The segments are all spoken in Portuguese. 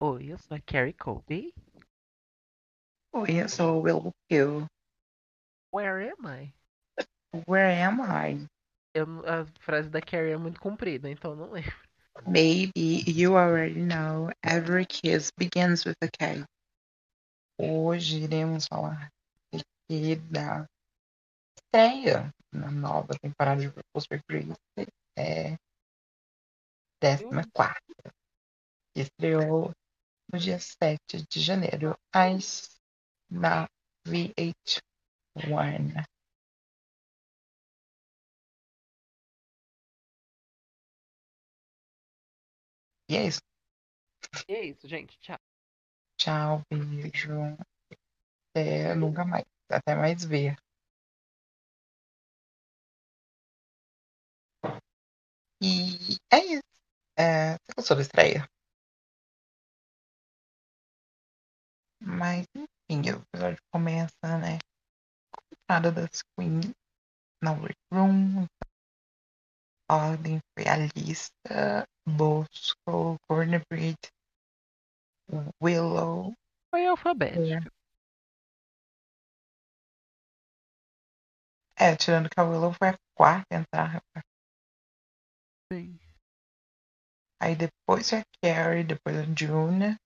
Oi, eu sou a Carrie Colby. Oi, eu sou o Will Hill. Where am I? Where am I? Eu, a frase da Carrie é muito comprida, então eu não lembro. Maybe you already know every kiss begins with a K. Hoje iremos falar da estreia na nova temporada de RuPaul's Drag Race. É 14 que estreou no dia 7 de janeiro, às na VH1. E é isso. E é isso, gente. Tchau. Tchau, beijo. Até nunca mais. Até mais ver. E é isso. É, você gostou da estreia? Mas, enfim, o episódio começa, né? Com a entrada das Queens na workroom. A ordem foi a lista, Bosco, Cornerbreed, Willow. Foi alfabético. É, tirando que a Willow foi a quarta a entrar. Sim. Aí depois a Carrie, depois a June.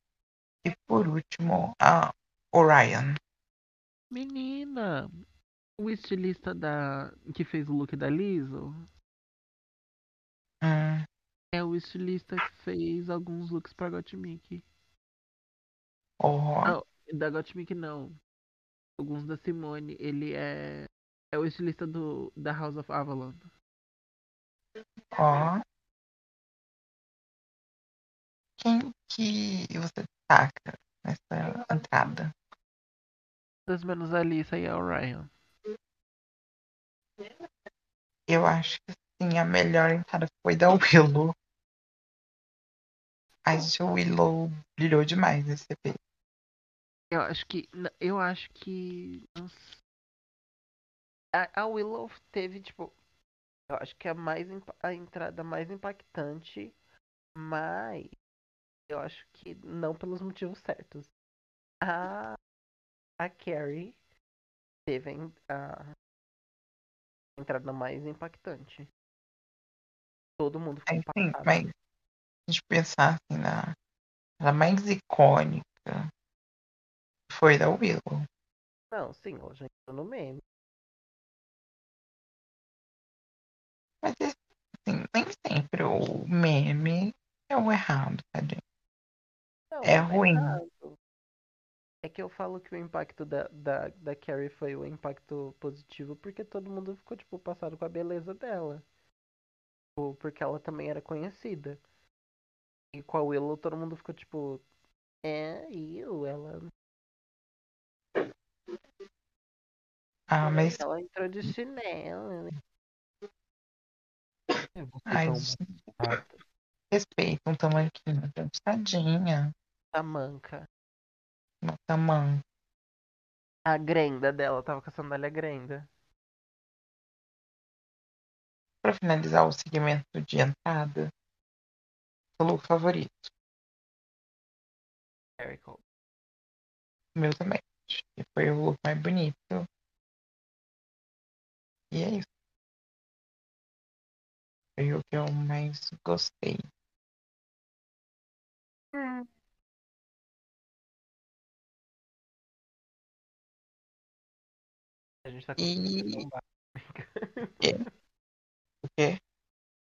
E por último, a Orion. Menina, o estilista da que fez o look da Lizzo Hum, é o estilista que fez alguns looks pra Gottmik. ó, Não, da Gottmik não. Alguns da Simone. Ele é é o estilista do da House of Avalon. ó. Quem que você destaca nessa entrada? Das menos a Lisa e a Orion. Eu acho que sim, a melhor entrada foi da Willow. A Willow brilhou demais nesse EP. Eu acho que. Eu acho que. A, a Willow teve, tipo. Eu acho que a mais a entrada mais impactante, mas eu acho que não pelos motivos certos. A, a Carrie teve a, entrada mais impactante. Todo mundo ficou sim, impactado. mas se a gente pensar assim na, na mais icônica foi da Willow. Não, sim, hoje entrou no meme. Mas assim, nem sempre o meme é o errado, tadinho. Não, É não ruim. errado. É que eu falo que o impacto da, da, da Carrie foi o impacto positivo porque todo mundo ficou, tipo, passado com a beleza dela. Tipo, Porque ela também era conhecida. E com a Willow todo mundo ficou, tipo, é, eu, ela. Ah, mas Ela entrou de chinelo. né? É, ai, tão gente, chata, respeita um tamanquinho, gente, tadinha. Tamanca. Uma tamanho. A Grenda dela tava com a sandália Grenda. Para finalizar o segmento de entrada, o look favorito. Jericho. O meu também. Que foi o look mais bonito. E é isso. Foi o que eu mais gostei. A gente tá com E- energia tão baixa. O quê?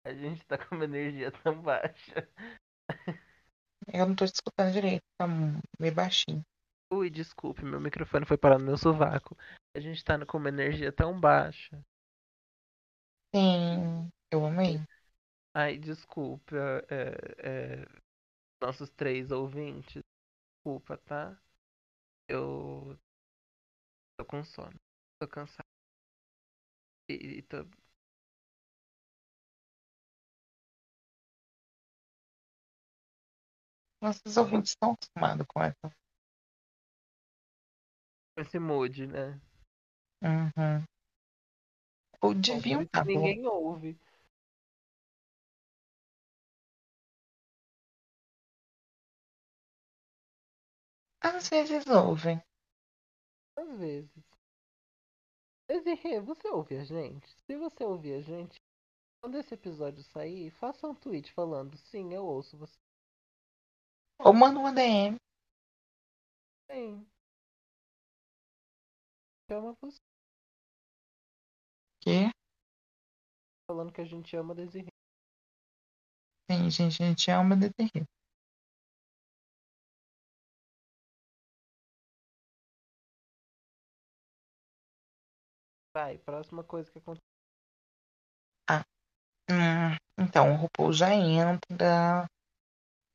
A gente tá com uma energia tão baixa. Eu não tô te escutando direito, tá meio baixinho. Ui, desculpe, meu microfone foi parar no meu sovaco. A gente tá com uma energia tão baixa. Sim, eu amei. Ai, desculpa, é, é, nossos três ouvintes. Desculpa, tá? Eu tô com sono. Tô cansado. E, e tô... Nossos ouvintes estão acostumados com essa. com esse mood, né? Uhum. Ou deviam estar, ninguém ouve. Às vezes ouvem. Às vezes. Desirê, você ouve a gente? Se você ouvir a gente, quando esse episódio sair, faça um tweet falando sim, eu ouço você. Ou manda uma DM. Sim. Chama você. Que Falando que a gente ama Desirê. tem gente, a gente ama Desirê. Vai, próxima coisa que aconteceu. Hum, então, o RuPaul já entra.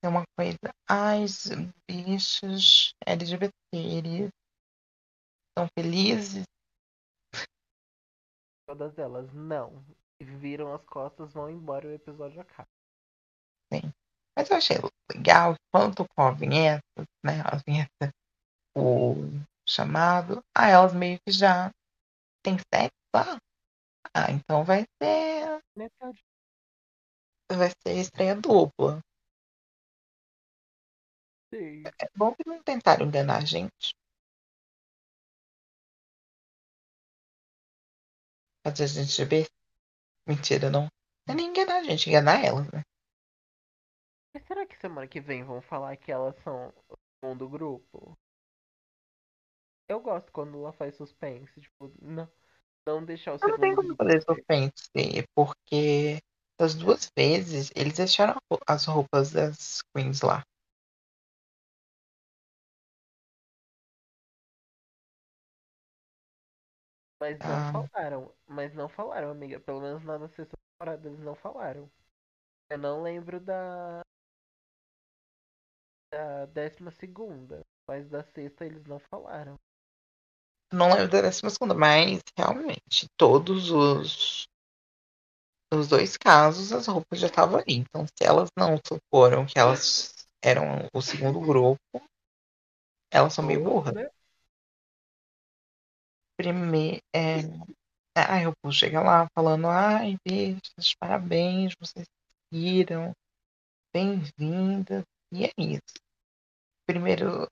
Tem uma coisa. Ai, os bichos LGBT estão felizes. Todas elas não. Viram as costas, vão embora e o episódio acaba. Mas eu achei legal quanto com a vinheta, né? A vinheta, o chamado. Ah, elas meio que já tem sexo lá. Ah, então vai ser. Metade. Vai ser estreia dupla. Sim. É bom que não tentaram enganar a gente. Fazer a gente ver. Mentira, não. Não é nem enganar a gente, enganar elas, né? Mas será que semana que vem vão falar que elas são o segundo grupo? Eu gosto quando ela faz suspense, tipo, não, não deixar o Eu não segundo tenho como grupo. fazer suspense, porque das duas vezes eles deixaram as roupas das queens lá. Mas não Ah. falaram. Mas não falaram, amiga. Pelo menos na sexta temporada eles não falaram. Eu não lembro da. Da décima segunda. Mas da sexta eles não falaram. Não lembro da décima segunda, mas realmente, todos os. Nos dois casos, as roupas já estavam ali. Então, se elas não suporam que elas eram o segundo grupo, elas são meio burras. né? Primeiro. É... Aí o povo chega lá falando, ai, bichas, parabéns, vocês conseguiram, bem-vindas. E é isso. Primeiro,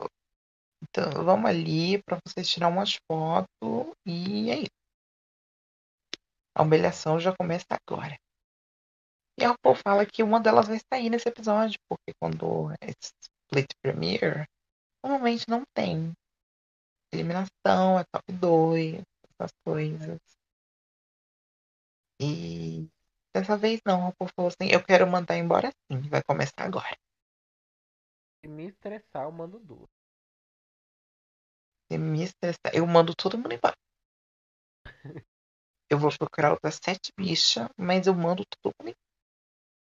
então, vamos ali para vocês tirar umas fotos e é isso. A humilhação já começa agora. E a RuPaul fala que uma delas vai sair nesse episódio, porque quando é split premiere, normalmente não tem eliminação, é top 2, essas coisas. E dessa vez não, a RuPaul falou assim, eu quero mandar embora sim, vai começar agora. Se me estressar, eu mando duas. Se me estressar, eu mando todo mundo embora. Eu vou procurar outras sete bichas, mas eu mando todo mundo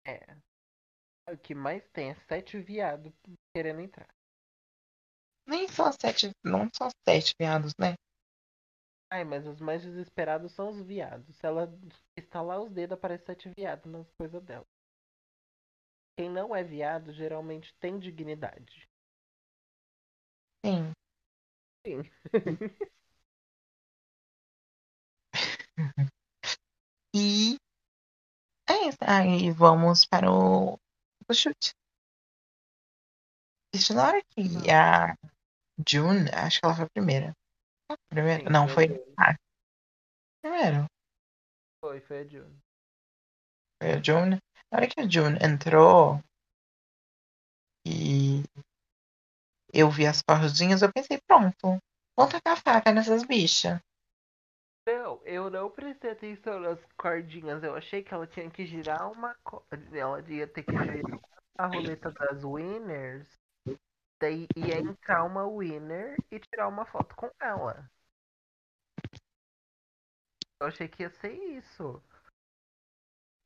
embora. É. O que mais tem é sete viados querendo entrar. Nem só sete, não só sete viados, né? Ai, mas os mais desesperados são os viados. Se ela estalar os dedos, aparece sete viados nas coisas dela. Quem não é viado geralmente tem dignidade. Sim. Sim. E é isso. Aí vamos para o, o chute. Isso na hora que a June, acho que ela foi a primeira. A primeira? Sim, Não, foi foi primeiro. Foi, foi a June. Foi a June. Na hora que a June entrou e eu vi as cordinhas, eu pensei, pronto, vamos tacar a faca nessas bichas. Não, eu não prestei atenção nas cordinhas. Eu achei que ela tinha que girar uma corda. Ela ia ter que girar a roleta das winners. Daí ia entrar uma winner e tirar uma foto com ela. Eu achei que ia ser isso.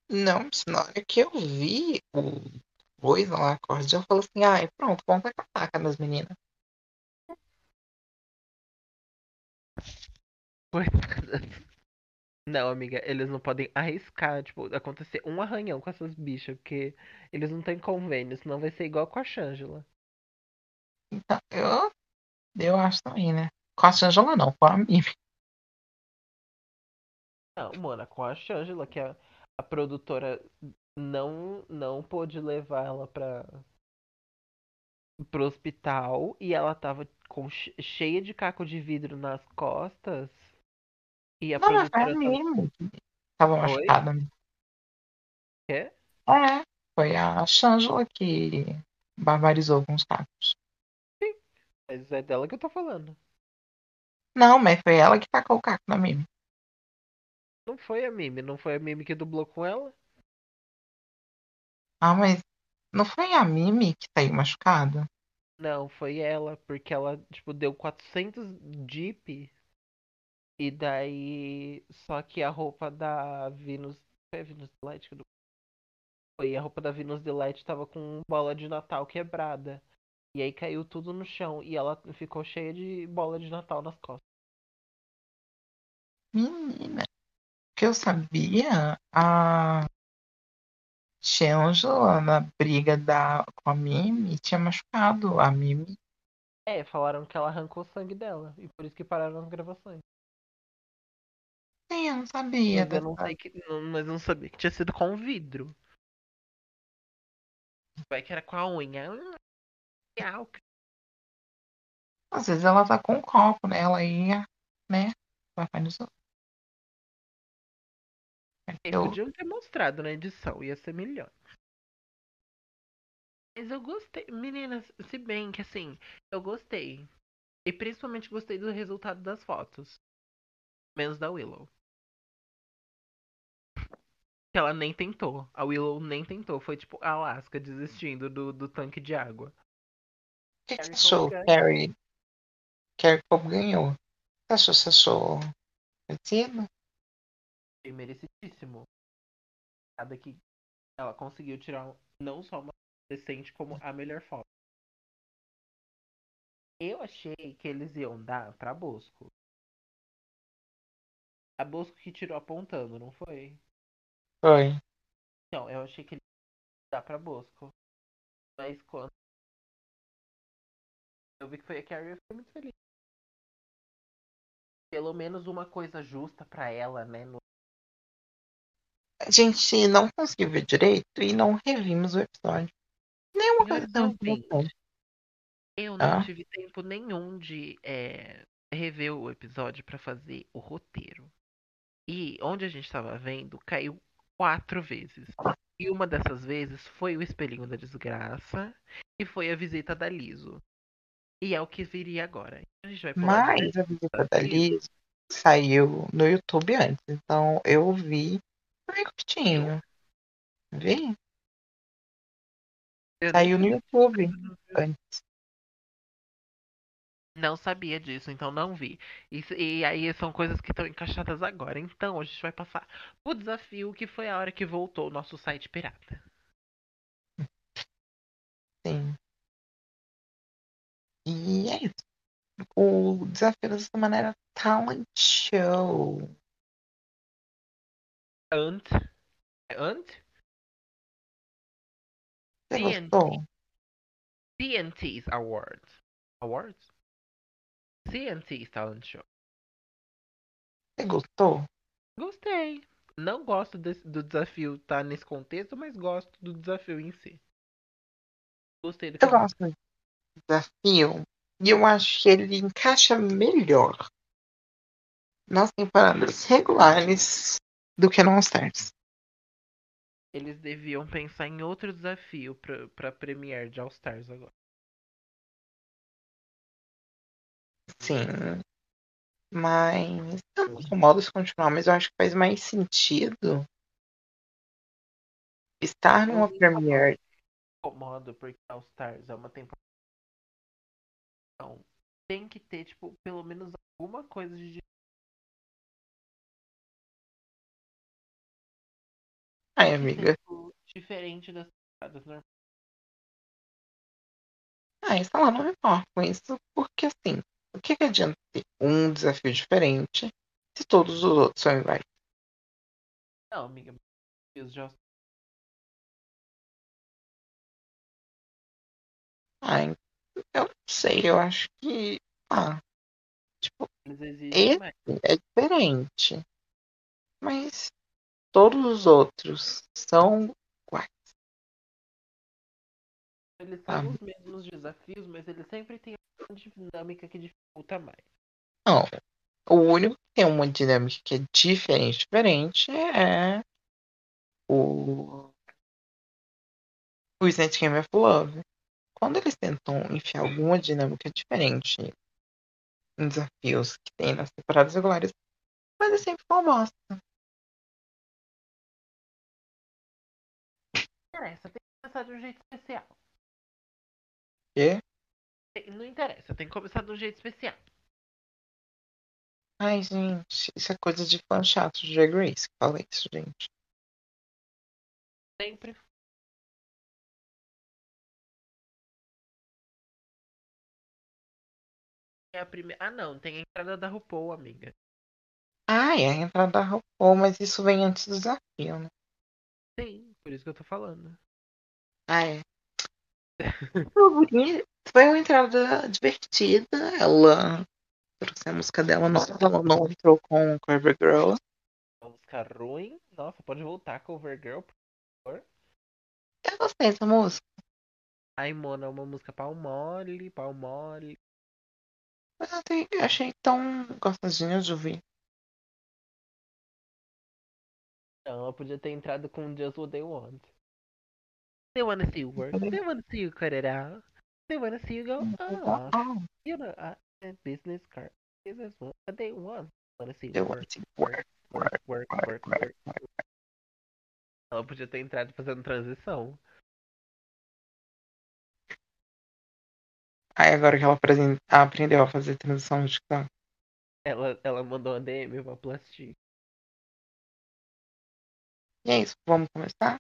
Não, na hora que eu vi o coisa lá, eu falei assim, ai, pronto, vamos tacar a faca nas meninas. Coitadas. Não, amiga, eles não podem arriscar, tipo, acontecer um arranhão com essas bichas, porque eles não têm convênio, senão vai ser igual com a Shangela. Então, eu, eu acho também, né? Com a Shangela não, com a Mimi. Não, mano, com a Shangela, que a, a produtora não, não pôde levar ela pra. pro hospital e ela tava com, cheia de caco de vidro nas costas. E a Não, produtora tava. Tava machucada. Quê? É, foi a Shangela que barbarizou com os cacos. Mas é dela que eu tô falando. Não, mas foi ela que tacou o caco na Mimi. Não foi a Mimi, não foi a Mimi que dublou com ela? Ah, mas não foi a Mimi que saiu machucada? Não, foi ela, porque ela, tipo, deu 400 Jeep. E daí. Só que a roupa da Venus. Foi a Venus Delight Foi a roupa da Venus Delight tava com bola de Natal quebrada. E aí caiu tudo no chão. E ela ficou cheia de bola de Natal nas costas. Menina, que eu sabia, a Shangela na briga da, com a Mimi tinha machucado a Mimi. É, falaram que ela arrancou o sangue dela. E por isso que pararam as gravações. Sim, eu não sabia. Mas eu não sei que. não- Mas não sabia que tinha sido com vidro. Vai que era com a unha. Às vezes ela tá com um copo, né? Ela ia, né? Barbarizou. Eles Eu, podiam ter mostrado na edição, ia ser melhor. Mas eu gostei, meninas, se bem que assim, eu gostei. E principalmente gostei do resultado das fotos. Menos da Willow. Que ela nem tentou. A Willow nem tentou. Foi tipo a Alaska desistindo do, do tanque de água. o que, que achou? Carrie, Carrie Cope ganhou. Você achou? Você achou merecido? Merecidíssimo. Cada que ela conseguiu tirar não só uma decente, como a melhor foto. Eu achei que eles iam dar pra Bosco. A Bosco que tirou apontando, não foi? Foi. Não, eu achei que ele ia dar pra Bosco. Mas quando eu vi que foi a Carrie, eu fiquei muito feliz. Pelo menos uma coisa justa pra ela, né? No... A gente não conseguiu ver direito e não revimos o episódio. Nenhuma coisa Senhores tão ouvintes, importante. eu não Ah. tive tempo nenhum de é, rever o episódio pra fazer o roteiro. E onde a gente tava vendo, caiu quatro vezes. E uma dessas vezes foi o espelhinho da desgraça e foi a visita da Liso. E é o que viria agora. A gente vai Mas a visita da Liz saiu no YouTube antes. Então eu vi bem curtinho. Vi? Eu Saiu no YouTube antes. Não sabia disso, então não vi. Isso- e aí são coisas que estão encaixadas agora. Então a gente vai passar o desafio que foi a hora que voltou o nosso site pirata. Sim. E é isso. O desafio dessa semana era Talent Show. Ant. Ant? Você TNT. TNT's Awards. Awards? TNT's Talent Show. Você gostou? Gostei. Não gosto desse- do desafio estar nesse contexto, mas gosto do desafio em si. Gostei do Eu gosto do desafio e eu acho que ele encaixa melhor nas temporadas regulares do que no All Stars. Eles deviam pensar em outro desafio pra, pra Premiere de All Stars agora. Sim. Mas eu não incomodo se continuar, mas eu acho que faz mais sentido estar numa Eu Premiere. incomodo porque All Stars é uma temporada. Então, tem que ter, tipo, pelo menos alguma coisa de. Ai, amiga. tipo, diferente das temporadas normais. Ah, isso ela não me importa com isso, porque assim, o que, que adianta ter um desafio diferente se todos os outros são iguais? Não, amiga. Stars. Ai, eu não sei, eu acho que. Ah, tipo, esse mais. é diferente. Mas todos os outros são iguais. Eles Ah. têm os mesmos desafios, mas eles sempre têm uma dinâmica que dificulta mais. Não. O único que tem uma dinâmica que é diferente, diferente é o. O Snatch Game of Love. Quando eles tentam enfiar alguma dinâmica diferente em desafios que tem nas temporadas regulares, mas é sempre uma bosta. Interessa, tem que começar de um jeito especial. Quê? Tem- Não interessa, tem que começar de um jeito especial. Ai, gente, isso é coisa de fã chato de Drag Race que fala isso, gente. Sempre. É a primeira. Ah, não, tem a entrada da RuPaul, amiga. Ai, a entrada da RuPaul, mas isso vem antes do desafio, né? Sim, por isso que eu tô falando. Ah, é. Foi uma entrada divertida. Ela trouxe a música dela, não, ela não entrou com Cover Girl. Uma música ruim. Nossa, pode voltar com Overgirl. Eu gostei dessa música. Ai, Mona, é uma música pau mole, pau mole. Mas eu até achei tão gostosinha de ouvir. Não, ela podia ter entrado com Just What They Want. They wanna see you work. They wanna see you cut it out. They wanna see you go. Oh, You know, I a business card. Business one, but they want. Wanna see you work, work, work, work, work, work, work, work. Ela podia ter entrado fazendo transição. Aí agora que ela aprendeu a fazer transição de TikTok. Ela, ela mandou uma DM pra plastic. E é isso, vamos começar?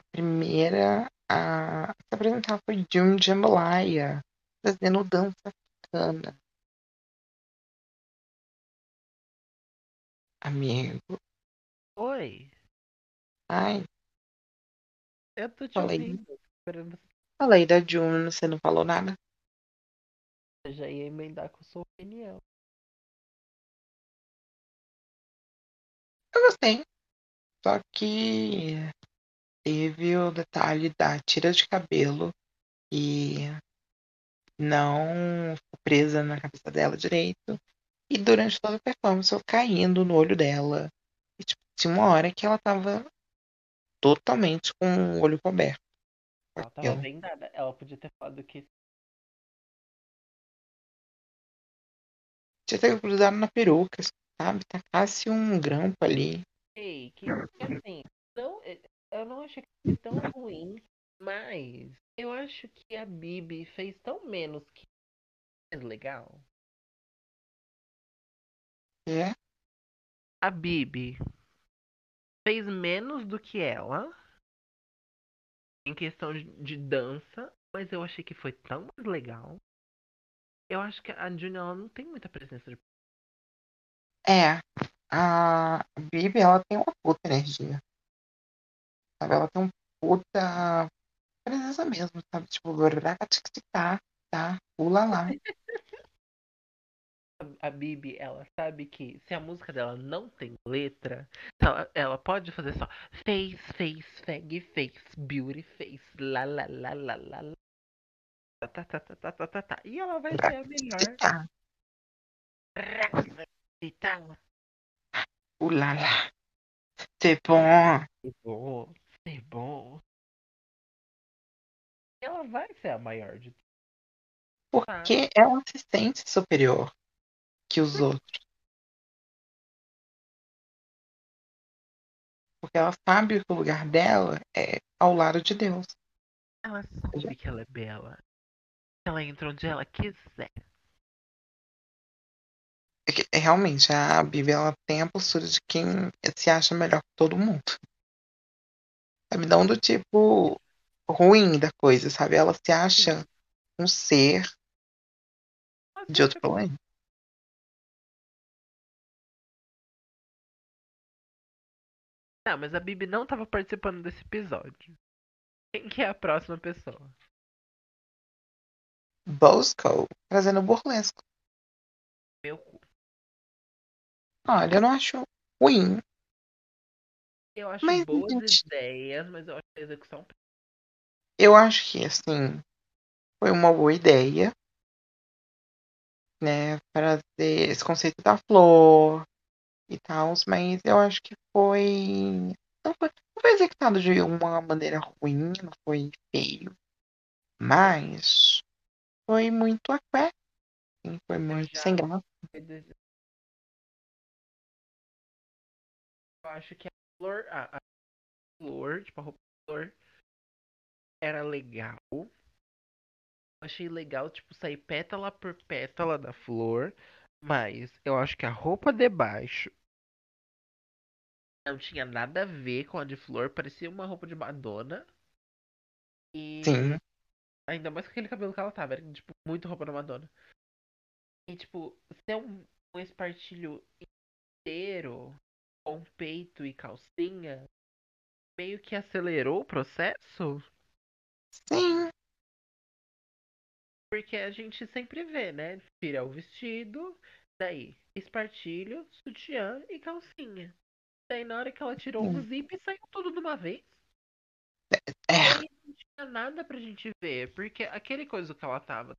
A primeira a se apresentar foi June Jambalaya, fazendo dança africana. Amigo, Oi, ai, eu tô te Falei. ouvindo. Esperando falei da June, você não falou nada? você já ia emendar com sua opinião. Eu gostei. Só que teve o detalhe da tira de cabelo e não ficou presa na cabeça dela direito. E durante toda a performance eu caindo no olho dela. E tipo, tinha uma hora que ela tava totalmente com o olho coberto. Ela tava vendada. Ela podia ter falado que Tinha ter grudado na peruca, sabe? Tacasse um grampo ali. Que, que assim, não, eh, eu não achei que foi tão ruim, mas eu acho que a Bibi fez tão menos que mais legal. É. A Bibi fez menos do que ela em questão de, de dança, mas eu achei que foi tão mais legal. Eu acho que a Junior não tem muita presença de É. A Bibi, ela tem uma puta energia. Sabe? Ela tem um puta presença mesmo, sabe? Tipo, tá, tá, pula lá. a Bibi, ela sabe que se a música dela não tem letra, ela, ela pode fazer só face, face, fag, face, beauty, face, la la la la la la. Tá, tá, tá, tá, tá, tá, tá. E ela vai ser a melhor. Tá. pula lá. C'est bon. É bom, é bom. Ela vai ser a maior de Porque ela se sente superior que os outros. Porque ela sabe que o lugar dela é ao lado de Deus. Ela sabe que ela é bela. Ela entra onde ela quiser. É que, Realmente, a Bíblia ela tem a postura de quem se acha melhor que todo mundo. Sabe? Não do tipo ruim da coisa, sabe? Ela se acha um ser de outro planeta. Não, mas a Bibi não tava participando desse episódio. Quem que é a próxima pessoa? Bosco trazendo burlesco. Olha, eu não acho ruim. Eu acho Mas, boas gente- ideias, mas eu acho a execução. Eu acho que, assim, foi uma boa ideia, né? Trazer esse conceito da flor e tal, mas eu acho que foi. Não foi, não foi executado de uma maneira ruim, não foi feio, mas foi muito aqué. Foi muito já- sem graça. Eu acho que a flor, a, a flor, tipo, a roupa de flor era legal. Eu achei legal, tipo, sair pétala por pétala da flor. Mas eu acho que a roupa de baixo não tinha nada a ver com a de flor. Parecia uma roupa de Madonna. E Sim, ainda mais com aquele cabelo que ela tava. Era, tipo, muito roupa da Madonna. E, tipo, ser um, um espartilho inteiro com peito e calcinha meio que acelerou o processo. sim, Porque a gente sempre vê, né? Tira o vestido, daí espartilho, sutiã e calcinha. Daí na hora que ela tirou o sim. zip, saiu tudo de uma vez. É, Daí não tinha nada pra gente ver. Porque aquele coisa que ela tava,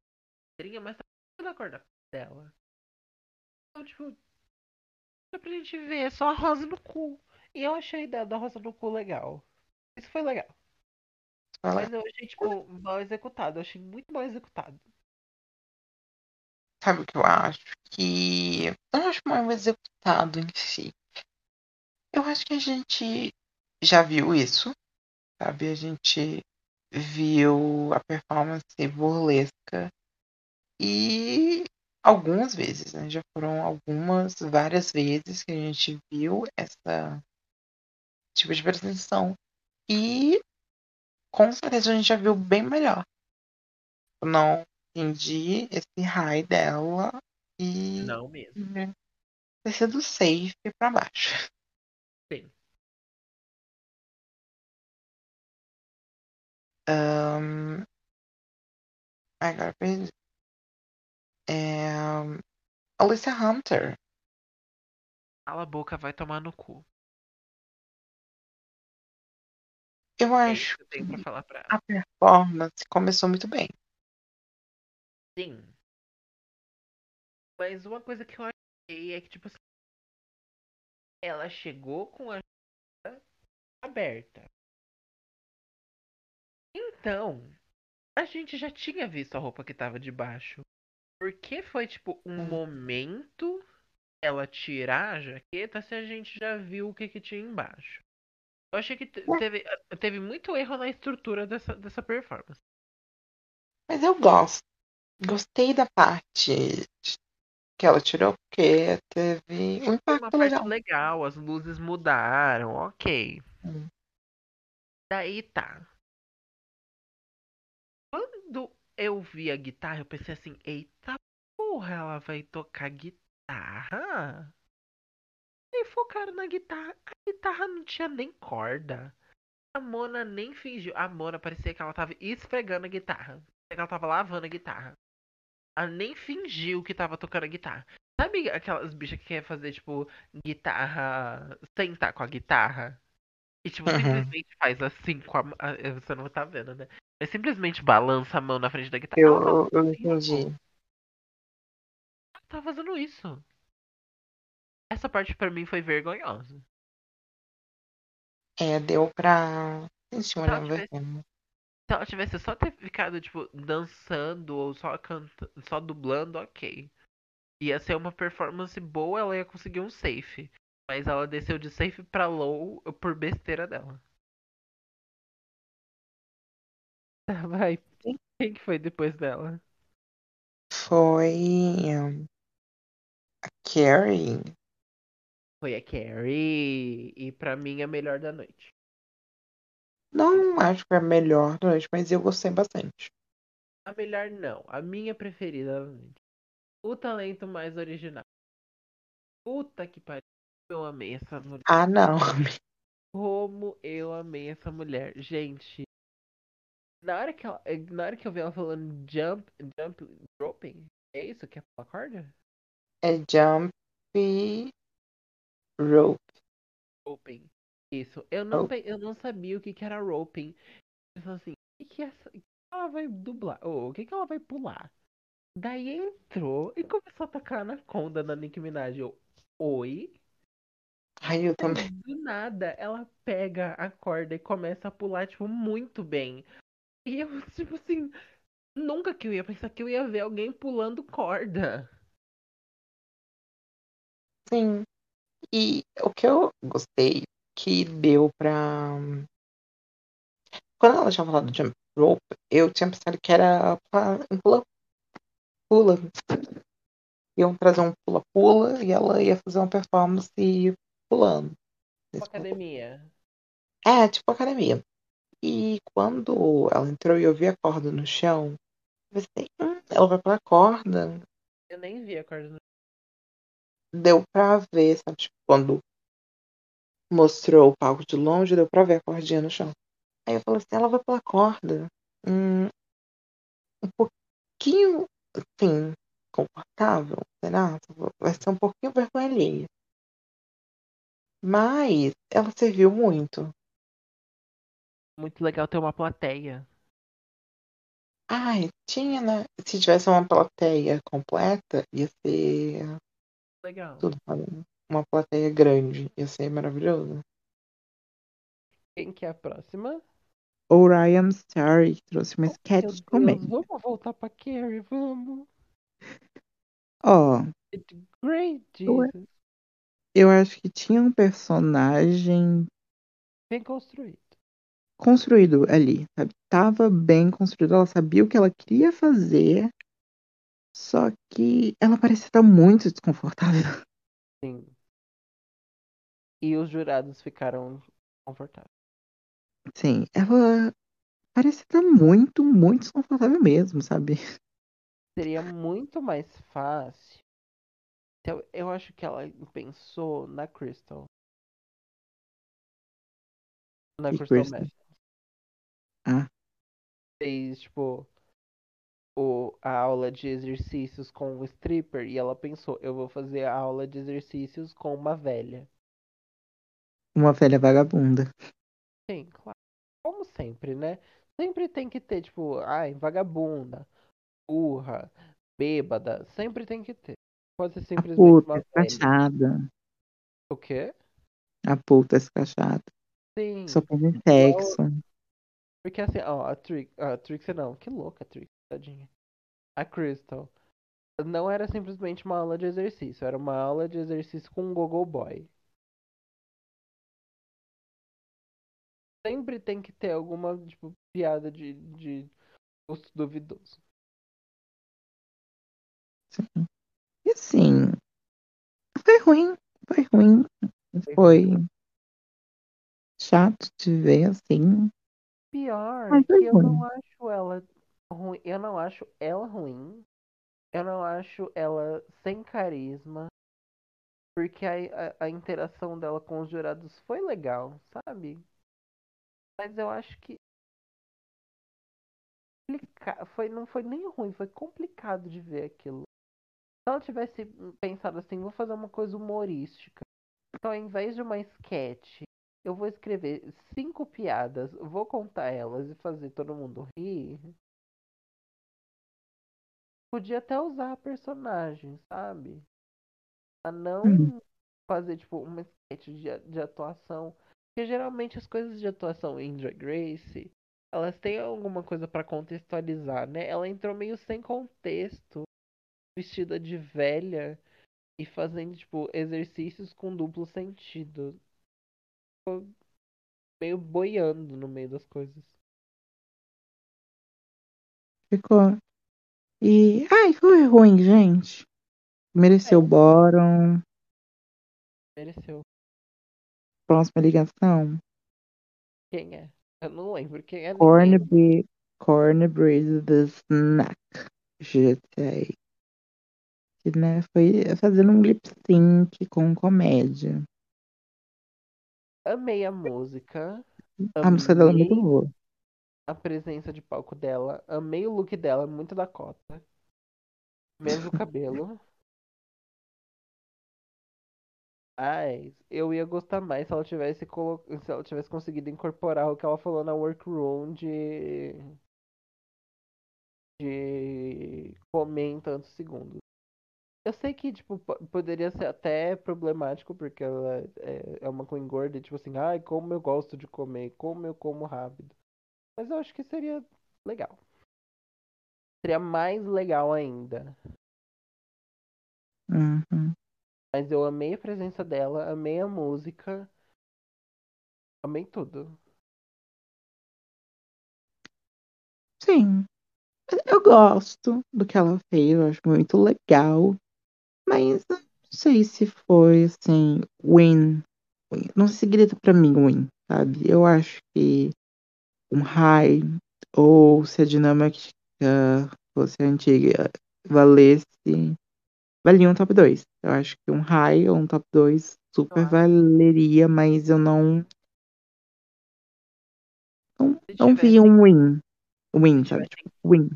mas tava da cor da dela. Então, tipo, dá pra gente ver só a rosa no cu. E eu achei a ideia da rosa no cu legal. Isso foi legal. Mas eu achei, tipo, mal executado. Eu achei muito mal executado. sabe o que eu acho? Que eu não acho mal executado em si. Eu acho que a gente já viu isso, sabe? A gente viu a performance burlesca e algumas vezes, né? Já foram algumas, várias vezes que a gente viu essa tipo de apresentação e com certeza a gente já viu bem melhor. Eu não entendi esse high dela e Não mesmo. né, ter sido safe pra baixo. Sim. Ahn, agora perdi. É, Alicia Hunter. Cala a boca, vai tomar no cu. Eu É acho que pra pra a performance começou muito bem. Sim. Mas uma coisa que eu achei é que, tipo assim, ela chegou com a aberta. Então, a gente já tinha visto a roupa que tava debaixo. Porque foi, tipo, um Hum. momento ela tirar a jaqueta se a gente já viu o que, que tinha embaixo. Eu achei que te- Ué. teve, teve muito erro na estrutura dessa, dessa performance. Mas eu gosto. Gostei da parte que ela tirou, porque teve um Foi uma impacto parte legal. legal, as luzes mudaram, ok. Hum. Daí tá. Eu vi a guitarra, eu pensei assim, eita porra, ela vai tocar guitarra? E focaram na guitarra. A guitarra não tinha nem corda. A Mona nem fingiu. A Mona parecia que ela tava esfregando a guitarra. Parecia que ela tava lavando a guitarra. Ela nem fingiu que tava tocando a guitarra. Sabe aquelas bichas que quer fazer, tipo, guitarra. sentar com a guitarra? E, tipo, Uhum. simplesmente faz assim com a. Você não tá vendo, né? Mas simplesmente balança a mão na frente da guitarra. Eu, eu entendi. isso. Ela tava fazendo isso. Essa parte pra mim foi vergonhosa. É, deu pra sentir uma vergonha. se ela tivesse só ter ficado, tipo, dançando ou só cantando, só dublando, ok. Ia ser uma performance boa, ela ia conseguir um safe. Mas ela desceu de safe pra low por besteira dela. Tá, vai. Quem que foi depois dela? Foi hum, a Carrie. Foi a Carrie. E pra mim a melhor da noite. Não acho que é a melhor da noite, mas eu gostei bastante. A melhor não. A minha preferida da noite. O talento mais original. Puta que pariu. Eu amei essa mulher. Ah, não. Como eu amei essa mulher. Gente. Na hora que, ela, na hora que eu vi ela falando jump, jump, dropping. É isso que é a corda? É Jump Rope. Roping. Isso. Eu não, eu não sabia o que, que era roping. Eu falei assim, que, que, essa, que ela vai dublar? Ou o que, que ela vai pular? Daí entrou e começou a tocar anaconda na Nicki Minaj. Eu, oi? Ai, eu também. do nada, ela pega a corda e começa a pular, tipo, muito bem. E eu, tipo assim, nunca que eu ia pensar que eu ia ver alguém pulando corda. Sim. E o que eu gostei que deu pra. Quando ela tinha falado de jump rope, eu tinha pensado que era pra pula. Pula. Iam trazer um pula-pula e ela ia fazer uma performance pulando. Tipo, academia. É, tipo academia. E quando ela entrou e eu vi a corda no chão, eu pensei, hum, ela vai pela corda. Eu nem vi a corda no Deu pra ver, sabe? Tipo, quando mostrou o palco de longe, deu pra ver a cordinha no chão. Aí eu falei assim, ela vai pela corda. Hum, um pouquinho, assim, confortável, será? Vai ser um pouquinho vergonha alheia. Mas ela serviu muito. Muito legal ter uma plateia. Ai, tinha, né? Se tivesse uma plateia completa, ia ser Legal. tudo. Uma plateia grande, ia ser maravilhoso. Quem que é a próxima? O Ryan Starry que trouxe uma Meu sketch Deus, de comédia. vamos voltar pra Carrie, vamos. Ó, Great, Eu- Jesus. eu acho que tinha um personagem Bem construído. Construído ali, sabe? Tava bem construído, ela sabia o que ela queria fazer, só que ela parecia estar muito desconfortável. Sim. E os jurados ficaram confortáveis. Sim, ela parecia estar muito, muito desconfortável mesmo, sabe? Seria muito mais fácil. Eu, eu acho que ela pensou na Crystal. Na Que Crystal? Meth. Fez, tipo, o, a aula de exercícios com o stripper. E ela pensou, eu vou fazer a aula de exercícios com uma velha. uma velha vagabunda. Sim, claro. Como sempre, né? Sempre tem que ter, tipo, ai, vagabunda, burra, bêbada. Sempre tem que ter. Pode ser A simplesmente puta uma velha. escrachada. O quê? A puta escrachada. Sim. Só pensa em sexo. Porque assim, ó, a Trix, a Trixie não, que louca a Trixie, tadinha. A Crystal não era simplesmente uma aula de exercício, era uma aula de exercício com um gogo boy. Sempre tem que ter alguma, tipo, piada de, de gosto duvidoso. E assim, foi ruim. Foi ruim. Foi chato de ver assim. Pior foi que eu não acho ela ruim, eu não acho ela ruim, eu não acho ela sem carisma, porque a, a, a interação dela com os jurados foi legal, sabe? Mas eu acho que foi, não foi nem ruim, foi complicado de ver aquilo. Se ela tivesse pensado assim, vou fazer uma coisa humorística. Então, ao invés de uma sketch, eu vou escrever cinco piadas, vou contar elas e fazer todo mundo rir. Podia até usar a personagem, sabe? A não Hum. fazer, tipo, uma sketch de, de atuação. Porque geralmente as coisas de atuação em Drag Race, elas têm alguma coisa pra contextualizar, né? Ela entrou meio sem contexto, vestida de velha e fazendo, tipo, exercícios com duplo sentido. Ficou meio boiando no meio das coisas. Ficou. E. Ai, foi ruim, gente. Mereceu É. o bórum. Mereceu. Próxima ligação. Quem é? Eu não lembro quem é. Cornbread. Cornbread the Snack. GTA. Que, né, foi fazendo um lip sync com comédia. Amei a música. A música dela é muito Amei boa. a presença de palco dela. Amei o look dela, muito da cota. Menos o cabelo. Mas eu ia gostar mais se ela tivesse colo... se ela tivesse conseguido incorporar o que ela falou na workroom de de comer em tantos segundos. Eu sei que, tipo, po- poderia ser até problemático, porque ela é, é uma Queen gorda, e, tipo assim, ai, como eu gosto de comer, como eu como rápido. Mas eu acho que seria legal. Seria mais legal ainda. Uhum. Mas eu amei a presença dela, amei a música, amei tudo. Sim, eu gosto do que ela fez, eu acho muito legal. Mas não sei se foi assim, win. win. Não se grita pra mim win, sabe? Eu acho que um high ou se a dinâmica fosse antiga valesse, valia um top 2. Eu acho que um high ou um top 2 super acho. valeria, mas eu não não, não vi um win. Win, sabe? Tipo, win.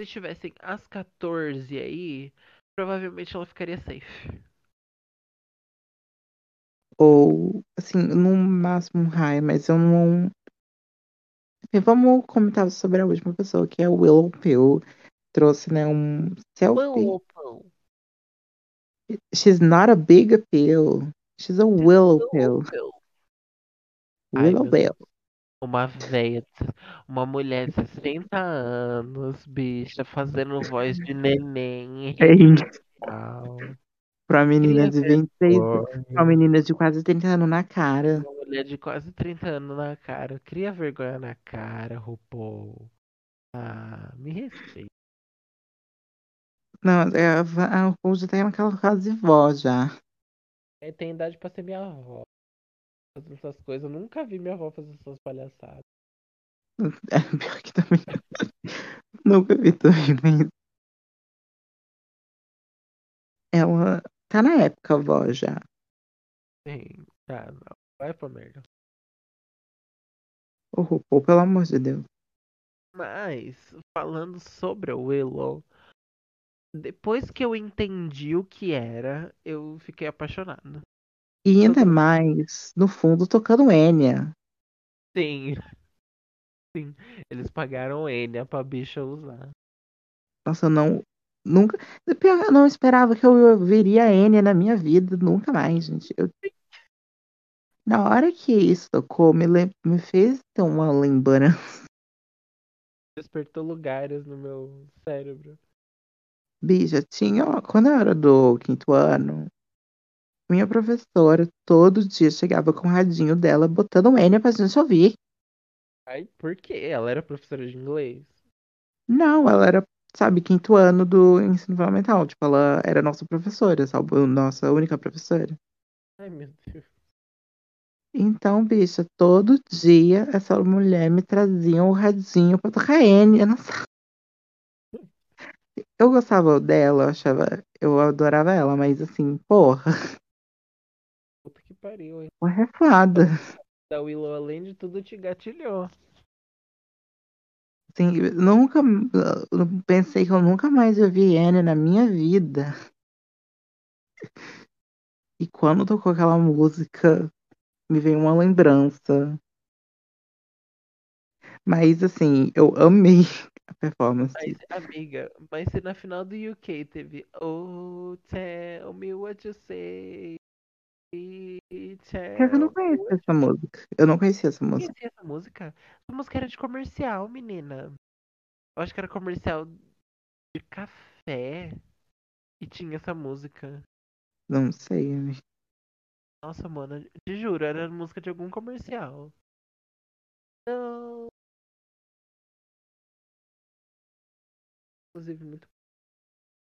se tivessem as 14 aí, provavelmente ela ficaria safe. Ou, assim, no máximo um high, mas eu não. Enfim, vamos comentar sobre a última pessoa, que é o Willow Pill. Trouxe, né, um selfie. Willow She's not a big pill. She's a willow pill. Pill. Ai, Willow Deus. pill. Uma velha, uma mulher de 60 anos, bicha, fazendo voz de neném Ei, social. pra menina de 26, vergonha. pra menina de quase 30 anos na cara. Uma mulher de quase 30 anos na cara. Cria vergonha na cara, RuPaul. Ah, me respeita. Não, é, a RuPaul já tá naquela fase de vó já. É, tem idade pra ser minha avó. Fazendo essas coisas. Eu nunca vi minha avó fazer essas palhaçadas. É, pior que também. Nunca vi também, mas ela tá na época vó já. Sim, tá, não. Vai pra merda. O RuPaul, pelo amor de Deus. Mas, falando sobre a Willow, depois que eu entendi o que era, eu fiquei apaixonado. E ainda Todo- mais, no fundo, tocando Enya. Sim. Sim. Eles pagaram Enya pra bicha usar. Nossa, eu não. Nunca. Eu não esperava que eu veria Enya na minha vida, nunca mais, gente. Eu- na hora que isso tocou, me, me fez ter uma lembrança. Despertou lugares no meu cérebro. Bicha, tinha. ó, Quando eu era do quinto ano, minha professora todo dia chegava com o radinho dela botando Enya pra gente ouvir. Ai, por quê? Ela era professora de inglês? Não, ela era, sabe, quinto ano do ensino fundamental. Tipo, ela era nossa professora, sabe? Nossa única professora. Ai, meu Deus. Então, bicha, todo dia essa mulher me trazia um radinho pra tocar N. Eu, não sa- eu gostava dela, eu achava, eu adorava ela, mas assim, porra, pariu, é foda. Da Willow, além de tudo, te gatilhou. Eu nunca, pensei que eu nunca mais ver N na minha vida. E quando tocou aquela música, me veio uma lembrança. Mas assim, eu amei a performance. Mas, amiga, mas se na final do UK teve Oh, tell me what you say. Que eu não conheço essa música. Eu não conhecia essa música. conhecia essa música? Essa música era de comercial, menina. Eu acho que era comercial de café. E tinha essa música. Não sei. amiga. Nossa, mano, te juro, era música de algum comercial. Não. Inclusive, muito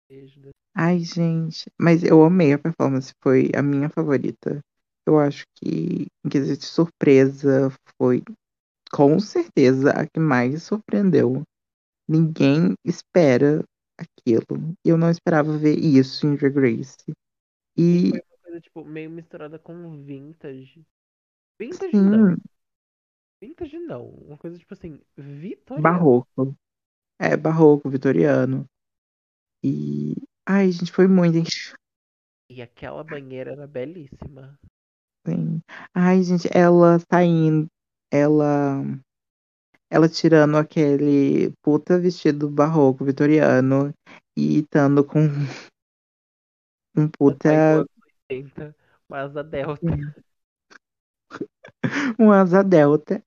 beijo. Ai, gente. Mas eu amei a performance. Foi a minha favorita. Eu acho que, em quesito de surpresa, foi com certeza a que mais surpreendeu. Ninguém espera aquilo. Eu não esperava ver isso em Drag Race. E foi uma coisa, tipo, meio misturada com vintage. Vintage sim, não. Vintage não. Uma coisa, tipo assim, vitoriana. barroco. É, barroco, vitoriano. E. Ai, gente, foi muito. E aquela banheira era belíssima. Sim. Ai, gente, ela saindo, ela ela tirando aquele puta vestido barroco vitoriano e estando com um puta anos 80, uma asa delta. um asa delta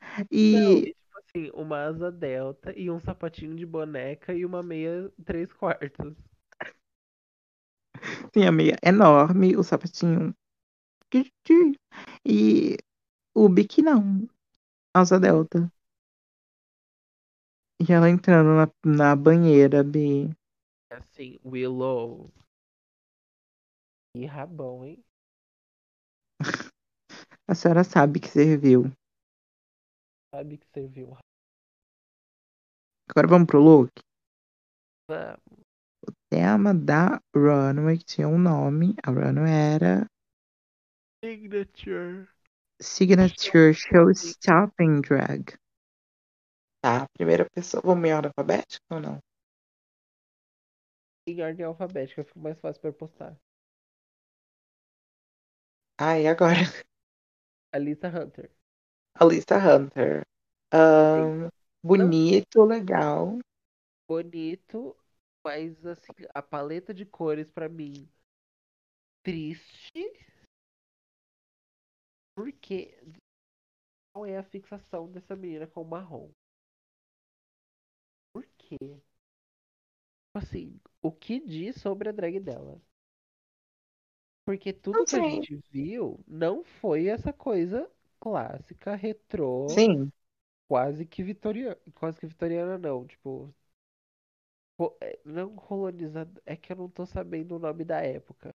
Não, e e tipo assim, uma asa delta e um sapatinho de boneca e uma meia três quartos. Tinha meia enorme, o sapatinho e o bique não, asa delta. E ela entrando na, na banheira, Bi. Assim, Willow. E rabão, hein? A senhora sabe que serviu. Sabe que serviu Agora vamos pro look. rabão. O tema da runway que tinha um nome. A runway era Signature. Signature Showstopping Drag. Tá, primeira pessoa. Vamos em ordem alfabética ou não? Em ordem alfabética, fica mais fácil pra postar. Ah, e agora? Alissa Hunter. Alissa Hunter. Ahn, bonito, legal. Bonito, mas assim, a paleta de cores pra mim. Triste. Porque. Qual é a fixação dessa menina com o marrom? Por quê? Tipo Assim, o que diz sobre a drag dela? Porque tudo Não que a gente viu não foi essa coisa clássica, retrô, Sim, quase que vitoriana. Quase que vitoriana não, tipo. É, Não colonizada. É que eu não tô sabendo o nome da época.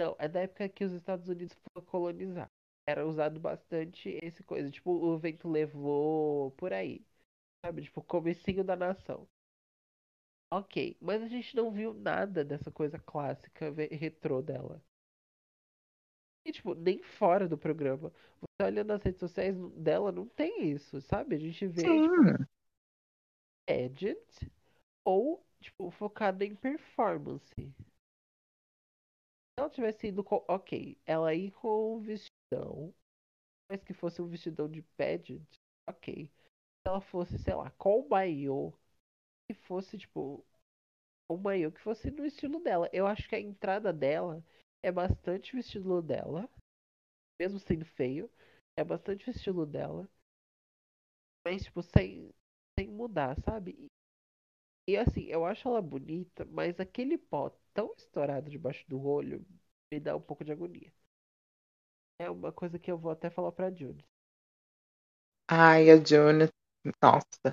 Não, é da época que os Estados Unidos foram colonizar. Era usado bastante esse coisa. Tipo, o vento levou por aí. Sabe? Tipo, comecinho da nação. Ok, mas a gente não viu nada dessa coisa clássica retrô dela. E, tipo, nem fora do programa. Você olha nas redes sociais dela, não tem isso, sabe? A gente vê, tipo, sim. pageant ou, tipo, focada em performance. Se ela tivesse ido com. Ok, ela ir com um vestidão, mas que fosse um vestidão de pageant, ok. Se ela fosse, sei lá, com o maiô, que fosse, tipo, um maiô que fosse no estilo dela. Eu acho que a entrada dela é bastante o estilo dela, mesmo sendo feio, é bastante o estilo dela, mas, tipo, sem, sem mudar, sabe? E, assim, eu acho ela bonita, mas aquele pó tão estourado debaixo do olho me dá um pouco de agonia. É uma coisa que eu vou até falar pra Judy. Ai, a June. Nossa.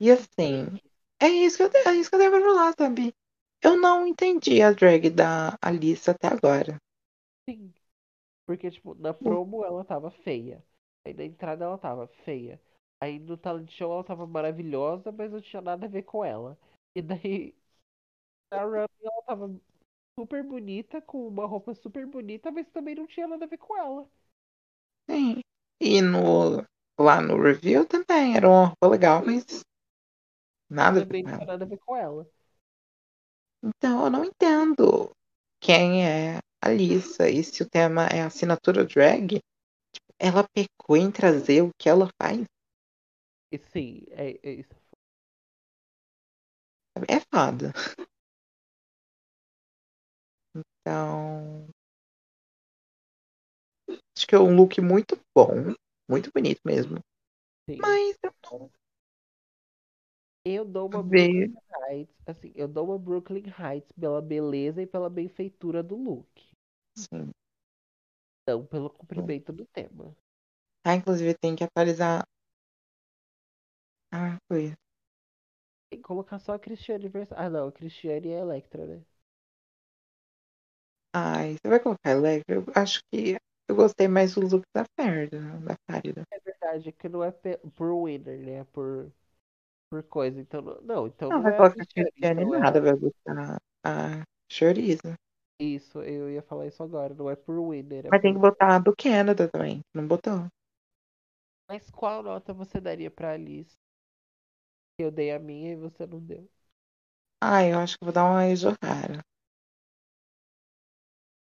E assim, é isso que eu, é isso que eu devo falar, sabe? Eu não entendi a drag da Alice até agora. Sim. Porque, tipo, na promo ela tava feia. Aí na entrada ela tava feia. Aí no talent show ela tava maravilhosa, mas não tinha nada a ver com ela. E daí na runway ela tava super bonita, com uma roupa super bonita, mas também não tinha nada a ver com ela. Sim. E no, lá no review também era uma roupa legal, mas nada Também não tinha nada a ver com ela. Então eu não entendo quem é a Alissa e se o tema é assinatura drag, tipo, ela pecou em trazer o que ela faz. E sim, é, é isso. É foda. Então. Acho que é um look muito bom, muito bonito mesmo. Sim. Mas eu não Eu dou uma vejo. Brooklyn Heights, assim, eu dou uma Brooklyn Heights pela beleza e pela benfeitura do look. Assim. Não pelo cumprimento do tema. Ah, inclusive tem que atualizar. Ah, foi. Que colocar só a Cristiane vers... Ah, não, a Cristiane e a Electra, né? Ai, você vai colocar Electra? Eu acho que eu gostei mais do look da Ferda, da Fárida. É verdade, que não é por winner, né? É por, por coisa. Então, não, então Não, não vai é a colocar Cristiane, Cristiane então é nada, a... vai botar a Chorizo. Isso, eu ia falar isso agora. Não é por winner, é Mas tem que por... botar a do Canada também, não botou. Mas qual nota você daria pra Alice? Eu dei a minha e você não deu. Ah, eu acho que vou dar uma Ejohara.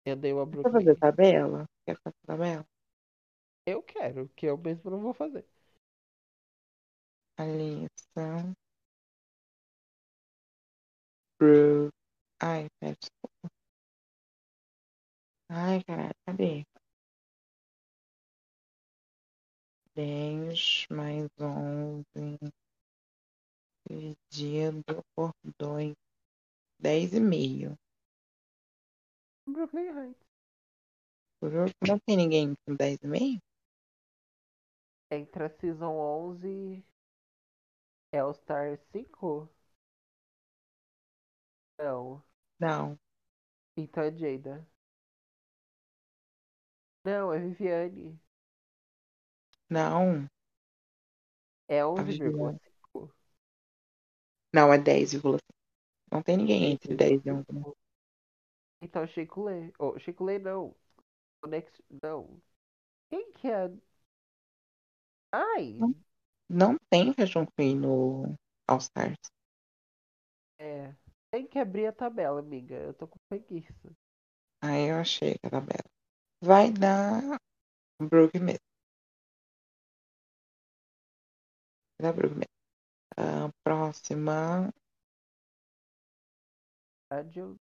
Eu dei uma Quer fazer tabela? Quer fazer tabela? Eu quero, que eu mesmo não vou fazer. Alissa. Brooke. Ai, pera, desculpa. Ai, caralho, cadê? 10 mais 11 dividido por 2. 10 e meio. Brooklyn Heights. Brooke, não tem ninguém com 10 e meio? Entre a Season 11 e All Star 5? Não. Não. Então é Jada. Não, é Viviane. Não. É A Viviane. 11,5. Não, é 10,5. Não tem ninguém entre 10 e 11. né? Então Chico Lê. Oh, Chico Lê não. O Next. Não. Quem que é? Ai! Não. Não tem Fashion Queen no All Stars. É. Tem que abrir a tabela, amiga. Eu tô com preguiça. Aí eu achei a tabela. Vai dar Brooke mesmo. Vai dar Brooke mesmo. Ah, próxima. Rádio.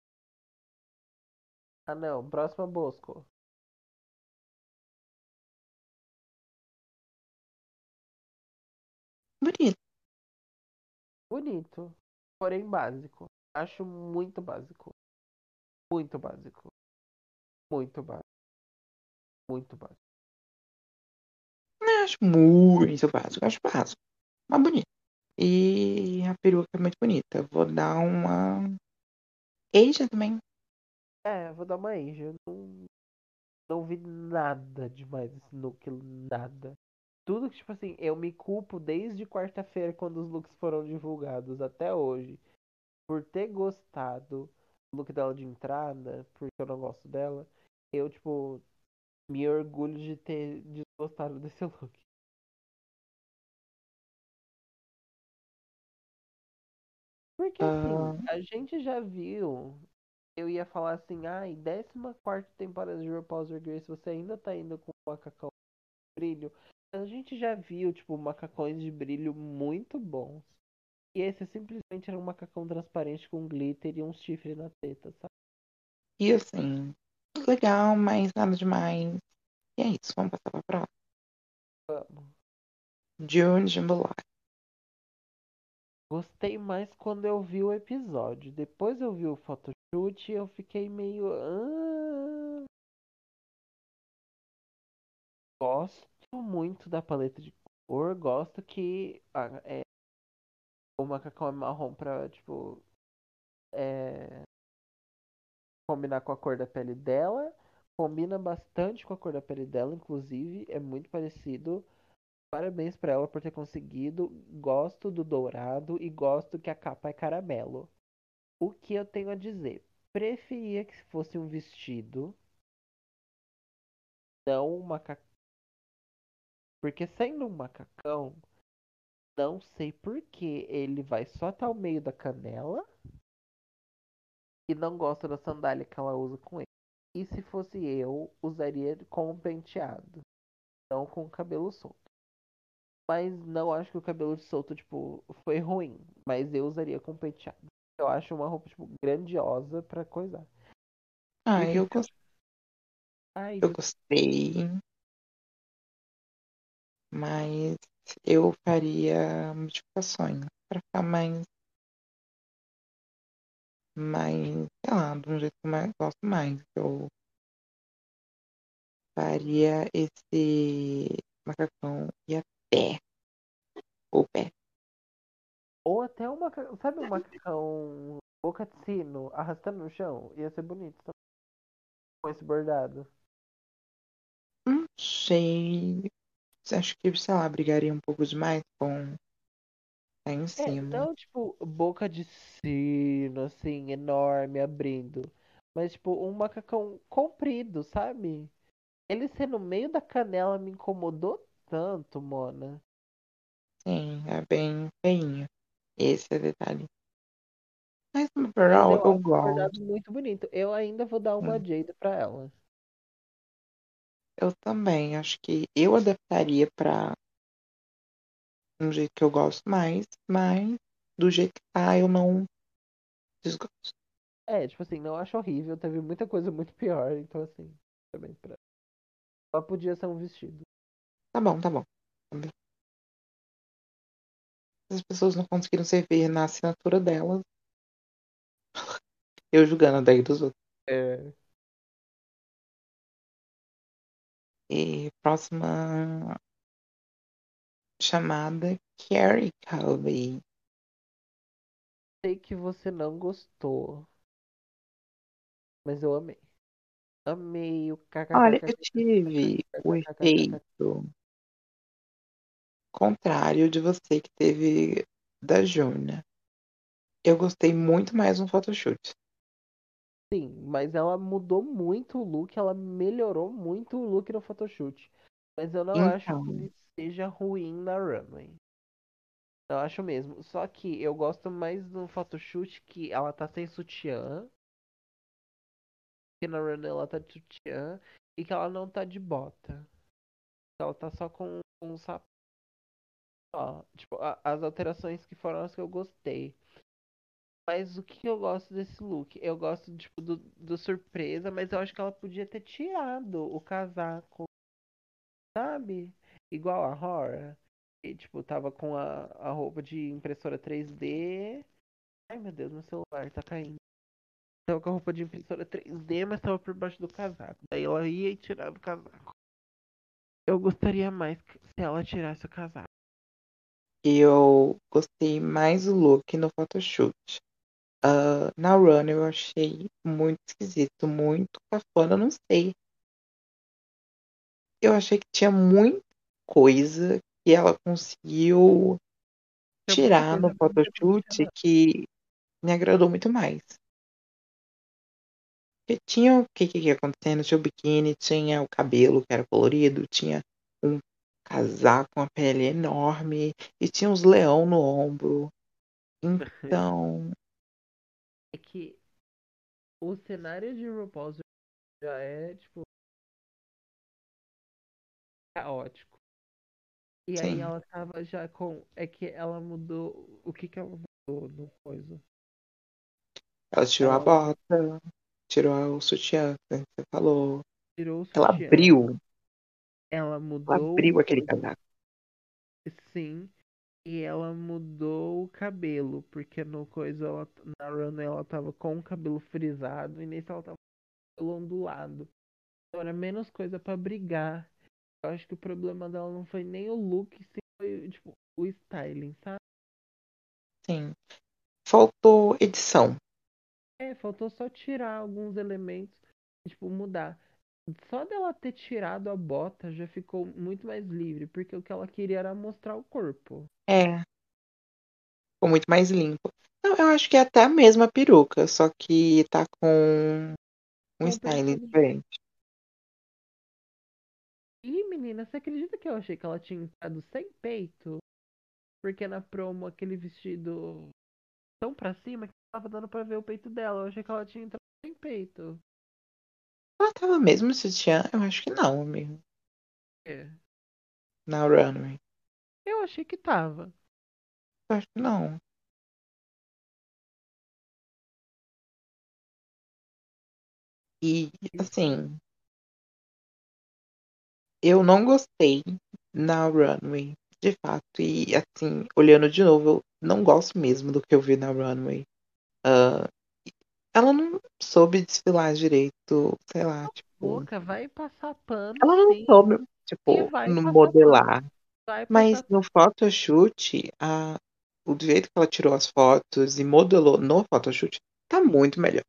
Ah, não. Próxima Bosco. Bonito. Bonito. Porém básico. Acho muito básico. Muito básico. Muito básico. Muito básico. Não acho muito básico. Acho básico. Mas bonito. E a peruca é muito bonita. Vou dar uma. Asia também. É, vou dar uma. Eu Não, não vi nada demais esse look, nada. Tudo que, tipo assim, eu me culpo desde quarta-feira, quando os looks foram divulgados, até hoje, por ter gostado do look dela de entrada, porque eu não gosto dela. Eu, tipo, me orgulho de ter desgostado desse look. Porque, assim, a gente já viu. Eu ia falar assim, ai, 14 temporada de RuPaul's Drag Race, você ainda tá indo com macacão de brilho. A gente já viu, tipo, macacões de brilho muito bons. E esse simplesmente era um macacão transparente com glitter e um chifre na teta, sabe? E assim, legal, mas nada demais. E é isso, vamos passar pra próxima. Vamos. June Jambalaya. Gostei mais quando eu vi o episódio. Depois eu vi o photoshoot e eu fiquei meio. Gosto muito da paleta de cor. Gosto que ah, é, o macacão é marrom pra, tipo. É, combinar com a cor da pele dela. Combina bastante com a cor da pele dela, inclusive. É muito parecido. Parabéns pra ela por ter conseguido. Gosto do dourado e gosto que a capa é caramelo. O que eu tenho a dizer? Preferia que fosse um vestido, não um macacão. Porque sendo um macacão, não sei por que ele vai só até o meio da canela e não gosto da sandália que ela usa com ele. E se fosse eu, usaria com um penteado, não com o cabelo solto. Mas não acho que o cabelo solto, tipo, foi ruim. Mas eu usaria com penteado. Eu acho uma roupa, tipo, grandiosa pra coisar. Ah, eu, você- gos- Ai, eu gostei. Mas eu faria modificações pra ficar mais. Mais, sei lá, de um jeito que eu gosto mais. Eu faria esse macacão e até o pé. Ou até um macacão. Sabe um macacão boca de sino arrastando no chão? Ia ser bonito também. Com esse bordado. Não sei. Acho que, sei lá, brigaria um pouco demais com tá em É, cima. não tipo boca de sino, assim, enorme, abrindo. Mas tipo um macacão comprido, sabe? Ele ser no meio da canela me incomodou tanto, Mona. Sim, é bem feinho. Esse é o detalhe. Mas no geral eu eu gosto. muito bonito. Eu ainda vou dar uma Hum. Jade pra ela. Eu também acho que eu adaptaria pra um jeito que eu gosto mais, mas do jeito que tá eu não desgosto. É, tipo assim, não acho horrível. Teve muita coisa muito pior. Então, assim, também pra. Só podia ser um vestido. Tá bom, tá bom. As pessoas não conseguiram servir na assinatura delas. Eu julgando a daí dos outros. É. E próxima chamada Carrie Colby. Sei que você não gostou. Mas eu amei. Amei o Olha, eu tive o efeito contrário de você que teve da Juna. Eu gostei muito mais no photoshoot. Sim, mas ela mudou muito o look, ela melhorou muito o look no photoshoot. Mas eu não acho que Então, ele seja ruim na runway. Eu acho mesmo. Só que eu gosto mais no photoshoot que ela tá sem sutiã. Que na runway ela tá de sutiã. E que ela não tá de bota. Ela tá só com um sapato. Ó, tipo, a- as alterações que foram as que eu gostei. Mas o que eu gosto desse look? Eu gosto, tipo, do, do surpresa, mas eu acho que ela podia ter tirado o casaco, sabe? Igual a Hora. E, tipo, tava com a, a roupa de impressora 3D. Ai, meu Deus, meu celular tá caindo. Tava com a roupa de impressora 3D, mas tava por baixo do casaco. Daí ela ia e tirava o casaco. Eu gostaria mais se ela tirasse o casaco. Eu gostei mais do look no photoshoot. Ah, na run eu achei muito esquisito, muito cafona, não sei. Eu achei que tinha muita coisa que ela conseguiu tirar no photoshoot que me agradou muito mais. Porque tinha o que que ia acontecendo, tinha o biquíni, tinha o cabelo que era colorido, tinha um casaco com a pele enorme e tinha uns leão no ombro. Então, É que o cenário de RuPaul's já é, tipo, caótico. E aí sim, ela tava já com. É que ela mudou. O que que ela mudou no coisa? ela tirou a Ela bota, tirou o sutiã, que você falou. tirou o Ela sutiã. abriu, Ela ela mudou abriu o aquele casaco. sim. E ela mudou o cabelo. Porque no coisa ela. Na run ela tava com o cabelo frisado. E nesse ela tava com o cabelo ondulado. Então era menos coisa pra brigar. Eu acho que o problema dela não foi nem o look, sim foi tipo, o styling, sabe? Sim. Faltou edição. É, faltou só tirar alguns elementos, tipo, mudar. Só dela ter tirado a bota já ficou muito mais livre, porque o que ela queria era mostrar o corpo. É, ficou muito mais limpo. Não, eu acho que é até a mesma peruca, só que tá com um styling penteado diferente. Ih, menina, você acredita que eu achei que ela tinha entrado sem peito? Porque na promo aquele vestido tão pra cima que tava dando pra ver o peito dela. Eu achei que ela tinha entrado sem peito. Ela tava mesmo no sutiã? Eu acho que não, amigo. É. Na runway. Eu achei que tava. Eu acho que não. E, assim, eu não gostei na runway, de fato. E, assim, olhando de novo, eu não gosto mesmo do que eu vi na runway. Ah, ela não soube desfilar direito, sei lá, tipo. Boca, vai passar pano, Ela não sim. soube, E tipo, no modelar. pano. Mas no photoshoot, a, o jeito que ela tirou as fotos e modelou no photoshoot tá muito melhor.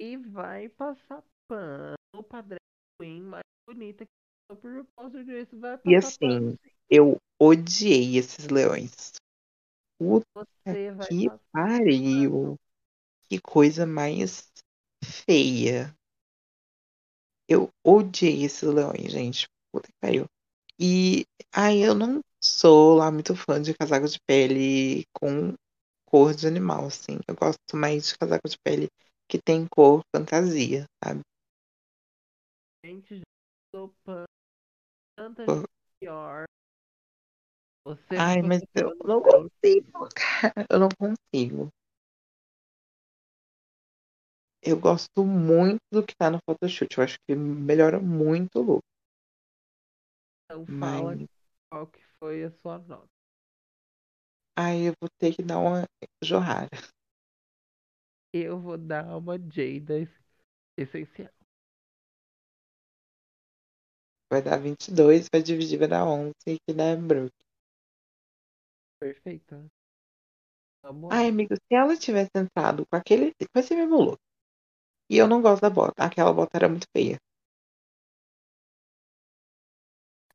e vai passar pano pra drag queen mais bonita que por Drag Race. Vai E passar pano, assim, sim. eu odiei esses leões. Puta Você vai que pariu. Que coisa mais feia. Eu odiei esses leões, gente. Puta que pariu. E aí eu não sou lá muito fã de casacos de pele com cor de animal, assim. Eu gosto mais de casaco de pele que tem cor fantasia, sabe? Gente, tanta gente pior. Você Ai, mas eu não consigo, cara. Eu não consigo. Eu gosto muito do que tá no photoshoot. Eu acho que melhora muito o look. Então Mas fala qual que foi a sua nota. aí eu vou ter que dar uma jorrada. Eu vou dar uma Jada es- essencial. Vai dar 22, vai dividir, vai dar 11, que dá Brook. Perfeita. Lá. Ai, amigo, se ela tivesse entrado com aquele, com esse mesmo look. E eu não gosto da bota. Aquela bota era muito feia.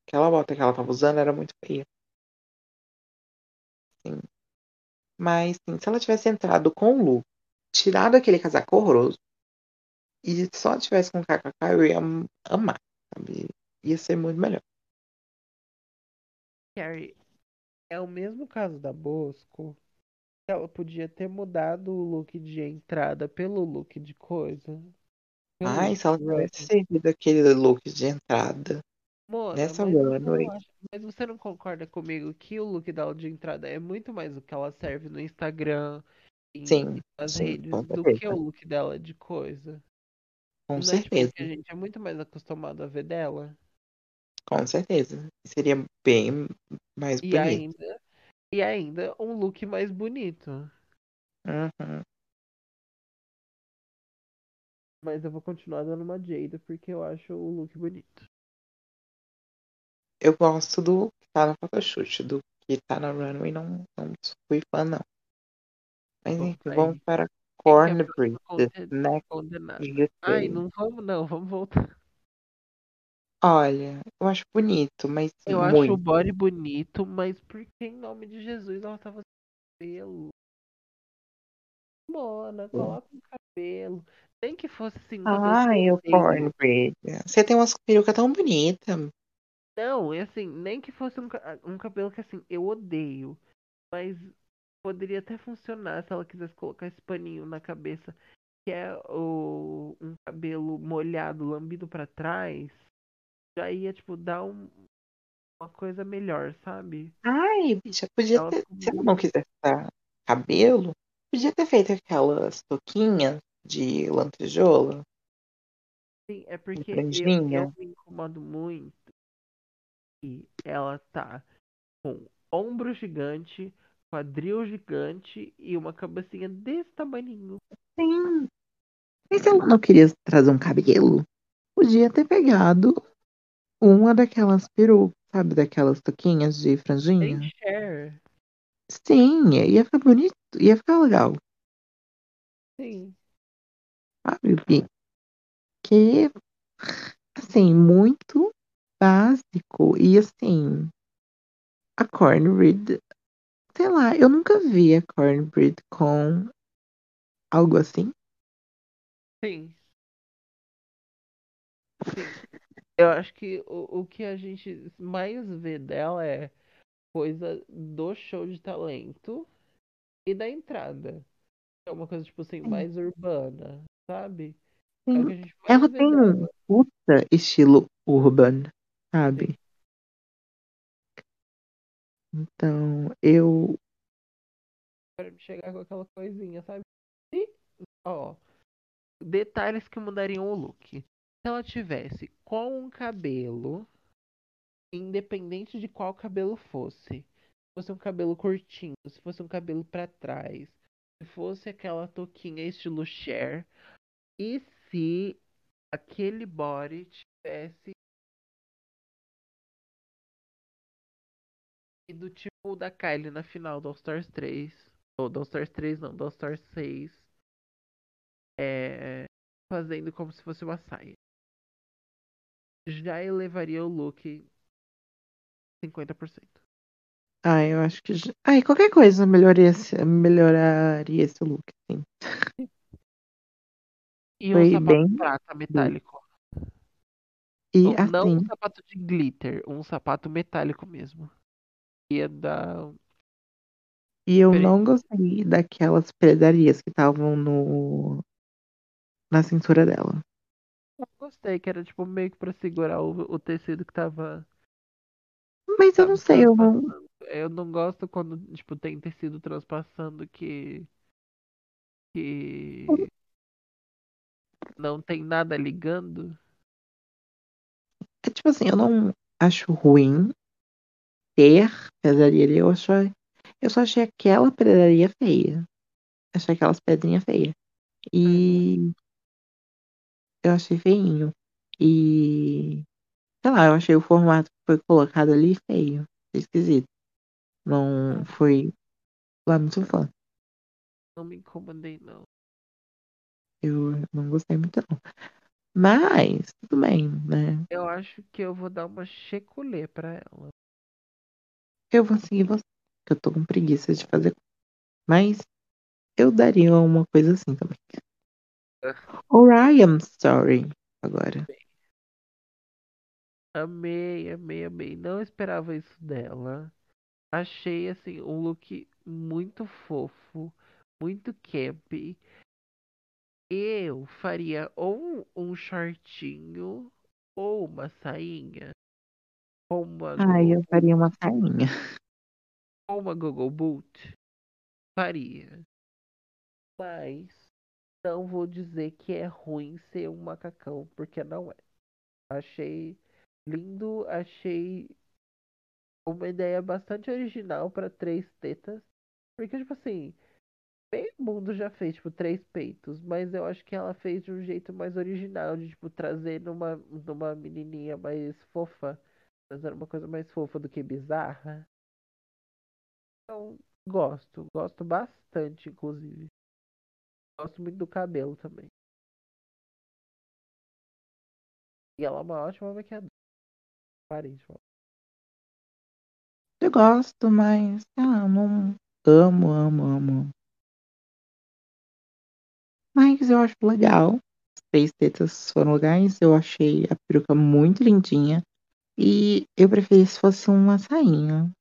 Aquela bota que ela tava usando era muito feia. Sim. Mas, sim, se ela tivesse entrado com o look, tirado aquele casaco horroroso, e só tivesse com kkk, eu ia am- amar, sabe? Ia ser muito melhor. Carrie, é o mesmo caso da Bosco. Ela podia ter mudado o look de entrada pelo look de coisa. Pelo Ai, se ela tivesse servido aquele look de entrada Mona, nessa acha, mas você não concorda comigo que o look dela de entrada é muito mais o que ela serve no Instagram e Sim, nas sim, redes do que o certeza. look dela de coisa? Com Não é tipo certeza. a gente é muito mais acostumado a ver dela? Com certeza. Seria bem mais E bonito. ainda, e ainda um look mais bonito. Uhum. Mas eu vou continuar dando uma Jada porque eu acho o look bonito. Eu gosto do que tá no photoshoot, do que tá na runway, não, não fui fã, não. Mas enfim, vamos aí, para é Cornbread, Next. Ai, não vamos não, vamos voltar. Olha, eu acho bonito, mas Eu acho o muito. body bonito, mas por que em nome de Jesus ela tava sem pelo? Mona, coloca um cabelo. Nem que fosse assim, cabelo Ai, eu o. Cornbread. Você tem umas perucas tão bonitas. Não, é assim, nem que fosse um, ca- um cabelo que assim, eu odeio. Mas poderia até funcionar se ela quisesse colocar esse paninho na cabeça, que é o, um cabelo molhado, lambido pra trás. Já ia, tipo, dar um- uma coisa melhor, sabe? Ai, bicha, podia Ela ter. ficou Se ela não quisesse dar cabelo, podia ter feito aquelas touquinhas de lantejoula, Sim, é porque eu, eu me incomodo muito que ela tá com ombro gigante, quadril gigante e uma cabecinha desse tamaninho. Sim. Mas se ela não queria trazer um cabelo, podia ter pegado uma daquelas perucas, sabe? Daquelas touquinhas de franjinha. Sim, ia ficar bonito, ia ficar legal, Sim. sabe? Bi? Que, assim, muito básico. E assim, a cornbread, sei lá, eu nunca vi a cornbread com algo assim. Sim. Sim. Eu acho que o, o que a gente mais vê dela é coisa do show de talento e da entrada. É uma coisa, tipo assim, Sim. mais urbana, sabe? É Sim. mais Ela tem um dela. puta estilo urban, Sim. sabe? Então, eu. Me chegar com aquela coisinha, sabe? E, ó, detalhes que mudariam o look. Se ela tivesse com um cabelo, independente de qual cabelo fosse, se fosse um cabelo curtinho, se fosse um cabelo pra trás, se fosse aquela touquinha estilo Cher, e se aquele body tivesse do tipo da Kylie na final do All Stars 3, ou do All Stars 3 não, do All Stars 6, é, fazendo como se fosse uma saia. Já elevaria o look 50%. Ah, eu acho que. já- Ai, qualquer coisa melhoraria, esse- melhoraria esse look, sim. E um Foi sapato bem. prata metálico. E Não, não um assim, sapato de glitter, um sapato metálico mesmo. Ia dar. E eu não gostei daquelas pedarias que estavam no na cintura dela. Eu gostei, que era tipo meio que pra segurar o, o tecido que tava, Mas eu não sei, eu não. Eu não gosto quando, tipo, tem tecido transpassando que. que não tem nada ligando. É tipo assim, eu não acho ruim ter pedraria ali. Eu, acho, eu só achei aquela pedraria feia. Achei aquelas pedrinhas feias. Uhum. E eu achei feinho. E sei lá, eu achei o formato que foi colocado ali feio. Esquisito. Não foi lá muito fã. Não me incomodei, não. Eu não gostei muito, não. Mas, tudo bem, né? Eu acho que eu vou dar uma checulê pra ela. Eu vou seguir você. que Eu tô com preguiça de fazer. Mas eu daria uma coisa assim também. Orion Story. Agora. Amei, amei, amei. Não esperava isso dela. Achei, assim, um look muito fofo, muito camp. Eu faria ou um shortinho ou uma sainha. Ou uma Ai, gogo eu faria uma sainha. Ou uma gogo boot. Faria. Mas não vou dizer que é ruim ser um macacão, porque não é. Achei lindo, achei uma ideia bastante original para três tetas. Porque, tipo assim, meio mundo já fez, tipo, três peitos, mas eu acho que ela fez de um jeito mais original, de, tipo, trazer numa, numa menininha mais fofa, trazer uma coisa mais fofa do que bizarra. Então, gosto, gosto bastante, inclusive. Gosto muito do cabelo também. E ela é uma ótima maquiadora. Parei de falar. Eu gosto, mas. Ah, não. Amo, amo, amo. Mas eu acho legal. As três tetas foram legais. Eu achei a peruca muito lindinha. E eu preferi se fosse uma sainha.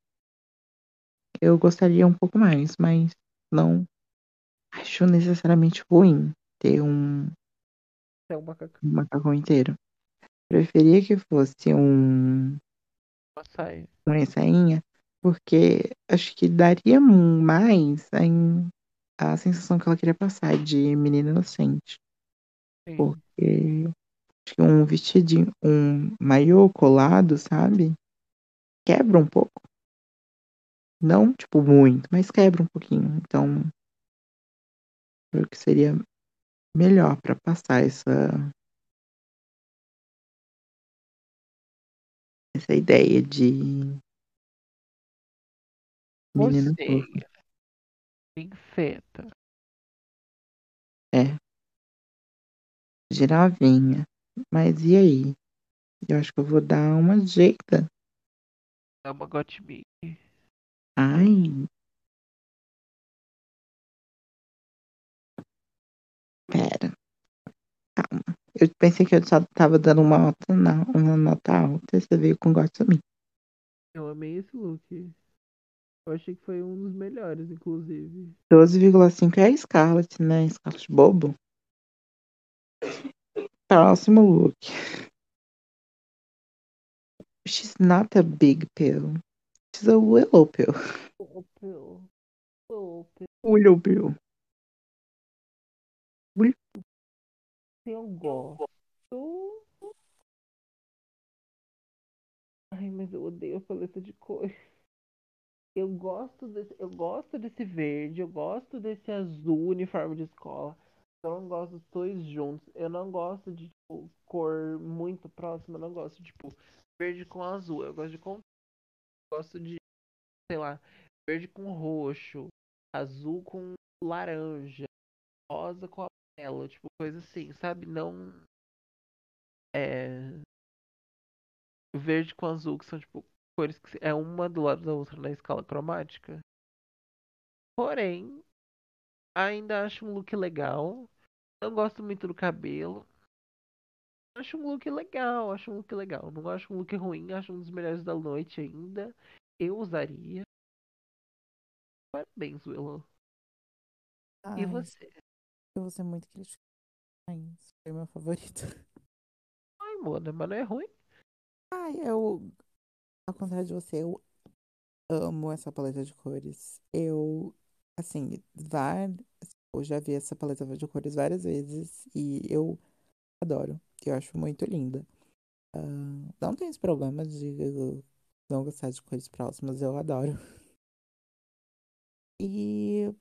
Eu gostaria um pouco mais, mas não acho necessariamente ruim ter um, É um macacão, um macacão inteiro. Preferia que fosse um uma saia. uma sainha, porque acho que daria mais a, a sensação que ela queria passar de menina inocente. Sim. Porque acho que um vestidinho, um maiô colado, sabe? Quebra um pouco. Não, tipo, muito, mas quebra um pouquinho. Então, eu que seria melhor para passar essa essa ideia de menina Você, fofa. infeta. É, de novinha. Mas e aí? Eu acho que eu vou dar uma jeita. É uma Gottmik. Ai, pera. Calma. Eu pensei que eu só tava dando uma nota, não, uma nota alta. Você veio com gosto de mim. Eu amei esse look. Eu achei que foi um dos melhores, inclusive. 12,5 é a Scarlett, né? Scarlett Bobo. Próximo look. She's not a big pill. She's a willow pill. Pill. Oh, Pill. Willow pill. Eu gosto. Ai, mas eu odeio a paleta de cor. Eu gosto desse, eu gosto desse verde, eu gosto desse azul uniforme de escola. Eu não gosto dos dois juntos. Eu não gosto de tipo, cor muito próxima. Eu não gosto de tipo verde com azul. Eu gosto de con- gosto de sei lá verde com roxo, azul com laranja, rosa com amarelo, tipo coisa assim, sabe? Não é verde com azul que são tipo cores que é uma do lado da outra na escala cromática. Porém, ainda acho um look legal. Não gosto muito do cabelo. Acho um look legal, acho um look legal. Não acho um look ruim, acho um dos melhores da noite ainda. Eu usaria. Parabéns, Willow. Ai, E você? Eu vou ser muito crítica. Ai, esse foi meu favorito. Ai, Mona, mas não é ruim. Ai, eu. Ao contrário de você, eu amo essa paleta de cores. Eu, assim, var... eu já vi essa paleta de cores várias vezes e eu adoro. Eu acho muito linda. Ah, não tenho esse problema de não gostar de cores próximas, eu adoro. E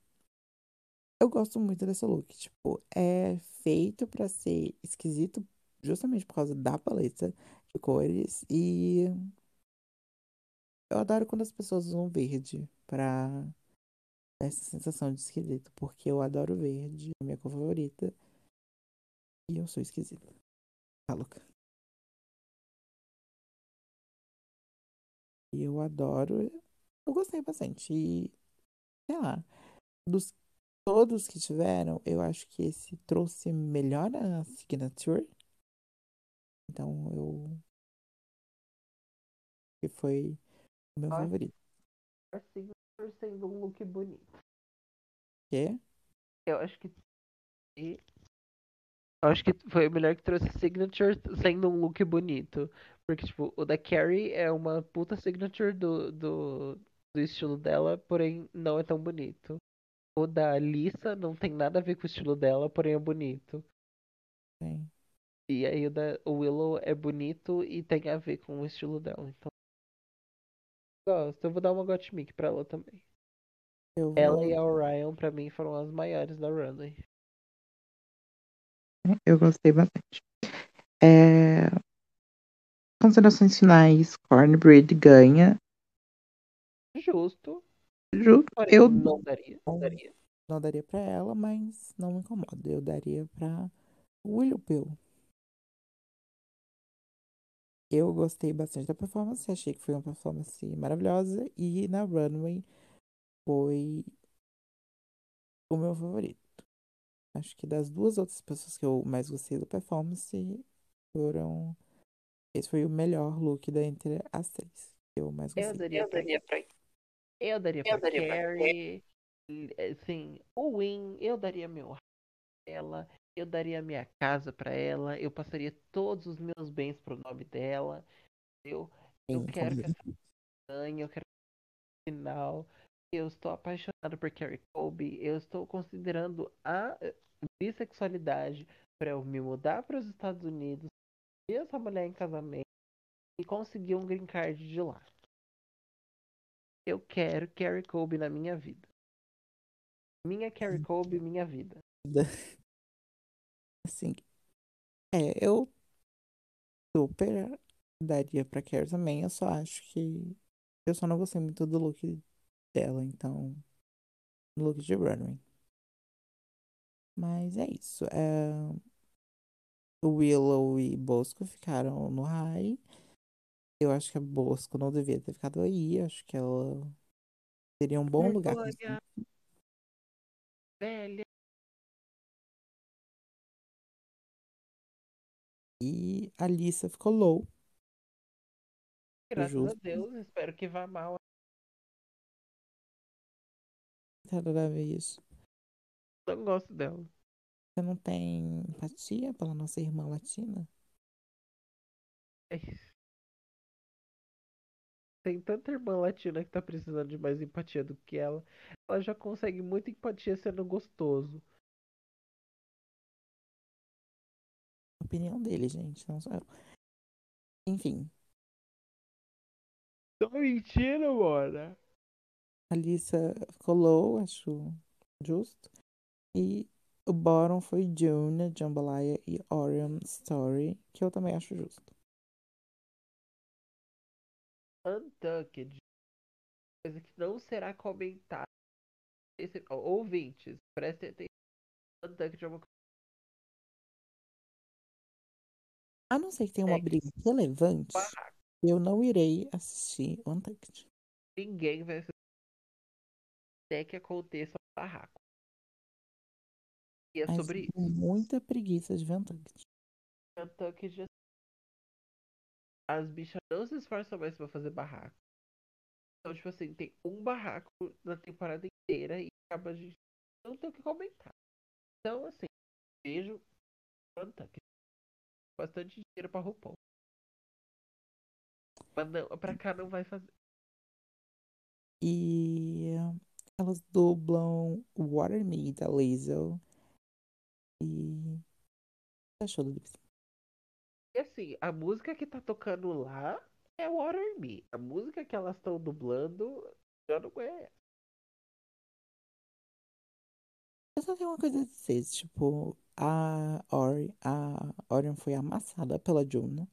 eu gosto muito desse look. Tipo, é feito pra ser esquisito justamente por causa da paleta de cores. E eu adoro quando as pessoas usam verde pra essa sensação de esquisito. Porque eu adoro verde, é minha cor favorita. E eu sou esquisita. Tá louca. E eu adoro. Eu gostei bastante. E, sei lá, dos todos que tiveram, eu acho que esse trouxe melhor a signature. Então eu. Que foi o meu favorito. Assim, sendo um look bonito. Que? Eu acho que. Eu acho que foi o melhor que trouxe signature sendo um look bonito. Porque, tipo, o da Carrie é uma puta signature do, do, do estilo dela, porém não é tão bonito. O da Lisa não tem nada a ver com o estilo dela, porém é bonito. Tem. E aí o da o Willow é bonito e tem a ver com o estilo dela. Então. Gosto. Eu vou dar uma Gottmik pra ela também. Eu Ela vou. e a Orion, pra mim, foram as maiores da runway. Eu gostei bastante. É... Considerações finais, Cornbread ganha. Justo. Ju- Eu não daria. Não daria. Não daria pra ela, mas não me incomoda. Eu daria pra Willow Pill. Eu gostei bastante da performance, achei que foi uma performance maravilhosa. E na runway foi o meu favorito. Acho que das duas outras pessoas que eu mais gostei da performance foram. Esse foi o melhor look da entre as três. Eu mais Eu gostei. daria, pra, eu daria pra Carrie. Assim, o Win, eu daria meu pra ela. Eu daria minha casa pra ela. Eu passaria todos os meus bens pro nome dela. Eu, eu quero que essa ganhe, eu quero que final. Eu estou apaixonado por Carrie Colby. Eu estou considerando a eh, bissexualidade pra eu me mudar para os Estados Unidos, ter essa mulher em casamento e conseguir um green card de lá. Eu quero Carrie Colby na minha vida. Minha Carrie Colby, minha vida. Assim, é, eu super daria pra Carrie também. Eu só acho que. Eu só não gostei muito do look dela, então. Look de runway. Mas é isso. É... Willow e Bosco ficaram no high. Eu acho que a Bosco não devia ter ficado aí. Acho que ela seria um bom lugar. Vergonha. Velha. E a Lisa ficou low. Graças Justo. a Deus, espero que vá mal. Tarará, isso. Não gosto dela. Você não tem empatia pela nossa irmã latina? É isso. Tem tanta irmã latina que tá precisando de mais empatia do que ela. Ela já consegue muita empatia sendo gostoso. Opinião dele, gente, não sou eu. Enfim, Tô mentindo, mora. a Lisa ficou low, acho justo. E o bottom foi June, Jambalaya e Orion Story, que eu também acho justo. Untucked. Coisa que não será comentada. Esse, ouvintes, prestem atenção. Untucked é uma coisa. A não ser que tenha uma É. briga relevante, barraco. eu não irei assistir Untucked. Ninguém vai assistir. Até que aconteça um barraco. E é Mas sobre isso. muita preguiça de Untucked. Untucked. As bichas não se esforçam mais pra fazer barraco. Então, tipo assim, tem um barraco na temporada inteira e acaba a gente não tem o que comentar. Então, assim, vejo quanta que bastante dinheiro pra RuPaul. Mas não, pra cá não vai fazer. E elas dublam Water Me da. E. O que achou do lip? E assim, a música que tá tocando lá é Water Me. A música que elas estão dublando já não é. Eu só tenho uma coisa a dizer, tipo, a Ori, a Orion foi amassada pela Juna.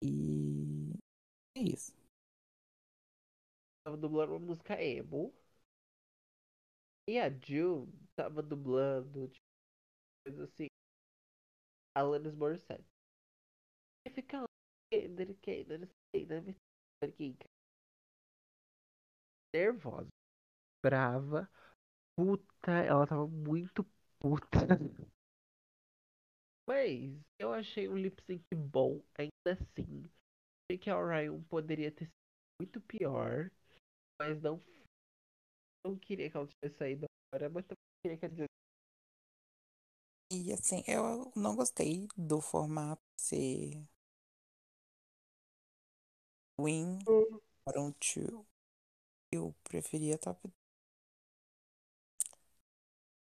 E é isso. Tava dublando uma música emo. E a June tava dublando, tipo, coisa assim. Alanis Morissette. Fica lá, Kendrick. Nervosa. Brava. Puta, ela tava muito puta. Mas eu achei o lip sync bom, ainda assim. Achei que a Orion poderia ter sido muito pior. Mas não. Não queria que ela tivesse saído agora, mas também queria que a June E assim, eu não gostei do formato ser Win Bottom 2. Eu preferia top.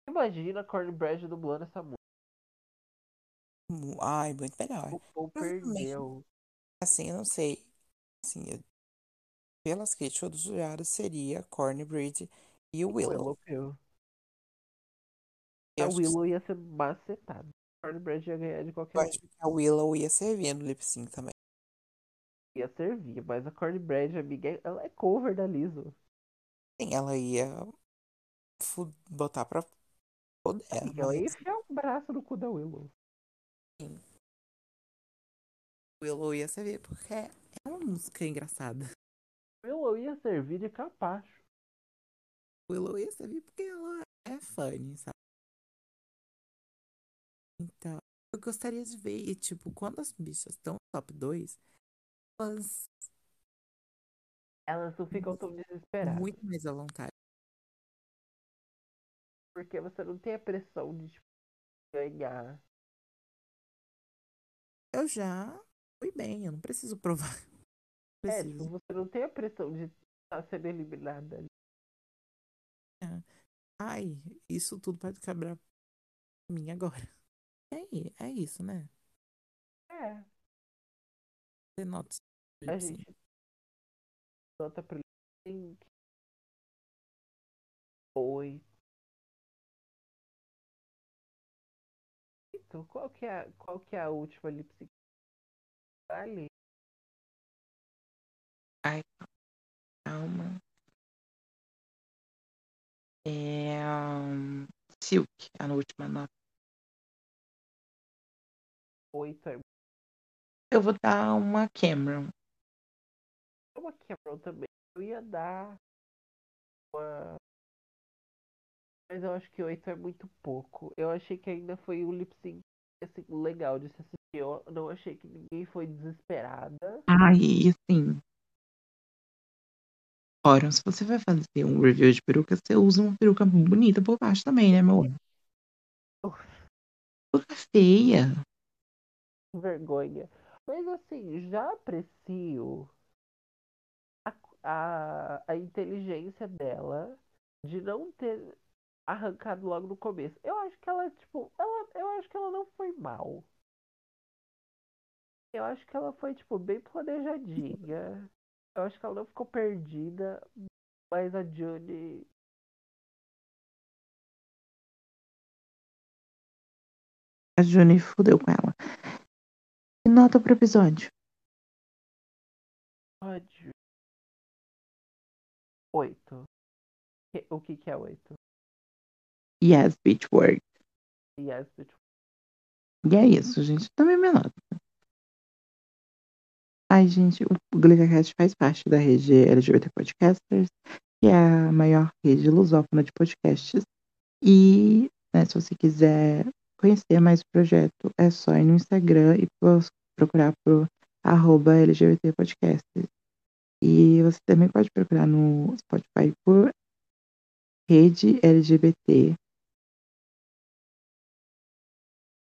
Imagina a Cornbread dublando essa música. Ai, muito melhor. O perdeu. Assim, eu não sei. Assim, eu- pelas críticas dos jurados, seria Cornbread e o Willow. Willow. Eu A Willow ia ser macetada. Cornbread ia ganhar de qualquer jeito. que a Willow ia servir no lip sync também. Ia servir, mas a Cornbread, amiga, ela é cover da Lizzo. Sim, ela ia botar pra poder. Amiga, ela ia enfiar o braço no cu da Willow. Willow ia servir porque é uma música engraçada. Willow ia servir de capacho. Willow ia servir porque ela é funny, sabe? Então, eu gostaria de ver, e, tipo, quando as bichas estão no top 2, elas Elas não ficam tão desesperadas. muito mais à vontade. Porque você não tem a pressão de tipo, ganhar. Eu já fui bem, eu não preciso provar. É, tipo, Preciso. você não tem a pressão de estar sendo eliminada. Ai, isso tudo pode quebrar mim agora. E aí, é isso, né? É, Você nota. a sim. gente nota pro link. Oi. Então, qual que é, a- qual que é a última lip sync? Ali. Calma. É. um, Silk, a última nota. Oito é Eu vou dar uma Cameron. uma Cameron também. Eu ia dar uma. Mas eu acho que oito é muito pouco. Eu achei que ainda foi um lip sync assim, legal de se assistir. Eu não achei que ninguém foi desesperada. Ai, e assim. Ora, se você vai fazer um review de peruca, você usa uma peruca bonita por baixo também, né, meu? Peruca feia. vergonha. Mas assim, já aprecio a, a, a inteligência dela de não ter arrancado logo no começo. Eu acho que ela, tipo, ela, eu acho que ela não foi mal. Eu acho que ela foi, tipo, bem planejadinha. Eu acho que ela não ficou perdida. Mas a June. A Juni fudeu com ela. Nota pro episódio. Ódio. Oito. O que que é oito? Yes, bitch work. Yes, bitch. E é isso, gente. Também minha nota. Ai, gente, o GlicaCast faz parte da rede LGBT Podcasters, que é a maior rede lusófona de podcasts. E, né, se você quiser conhecer mais o projeto, é só ir no Instagram e procurar por arroba LGBT Podcasters. E você também pode procurar no Spotify por Rede LGBT.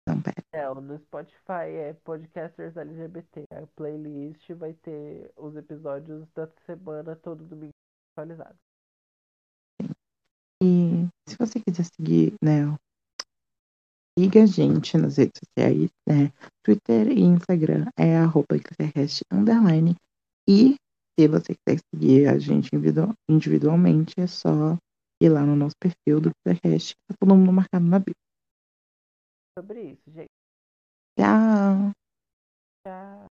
Não, pera. É, no Spotify é Podcasters LGBT. A playlist vai ter os episódios da semana todo domingo atualizados. E se você quiser seguir, né? Siga a gente nas redes sociais, né? Twitter e Instagram é arroba underline. E se você quiser seguir a gente individualmente, é só ir lá no nosso perfil do Clearcast, tá todo mundo marcado na bio. Sobre isso, gente. Tchau. Tchau.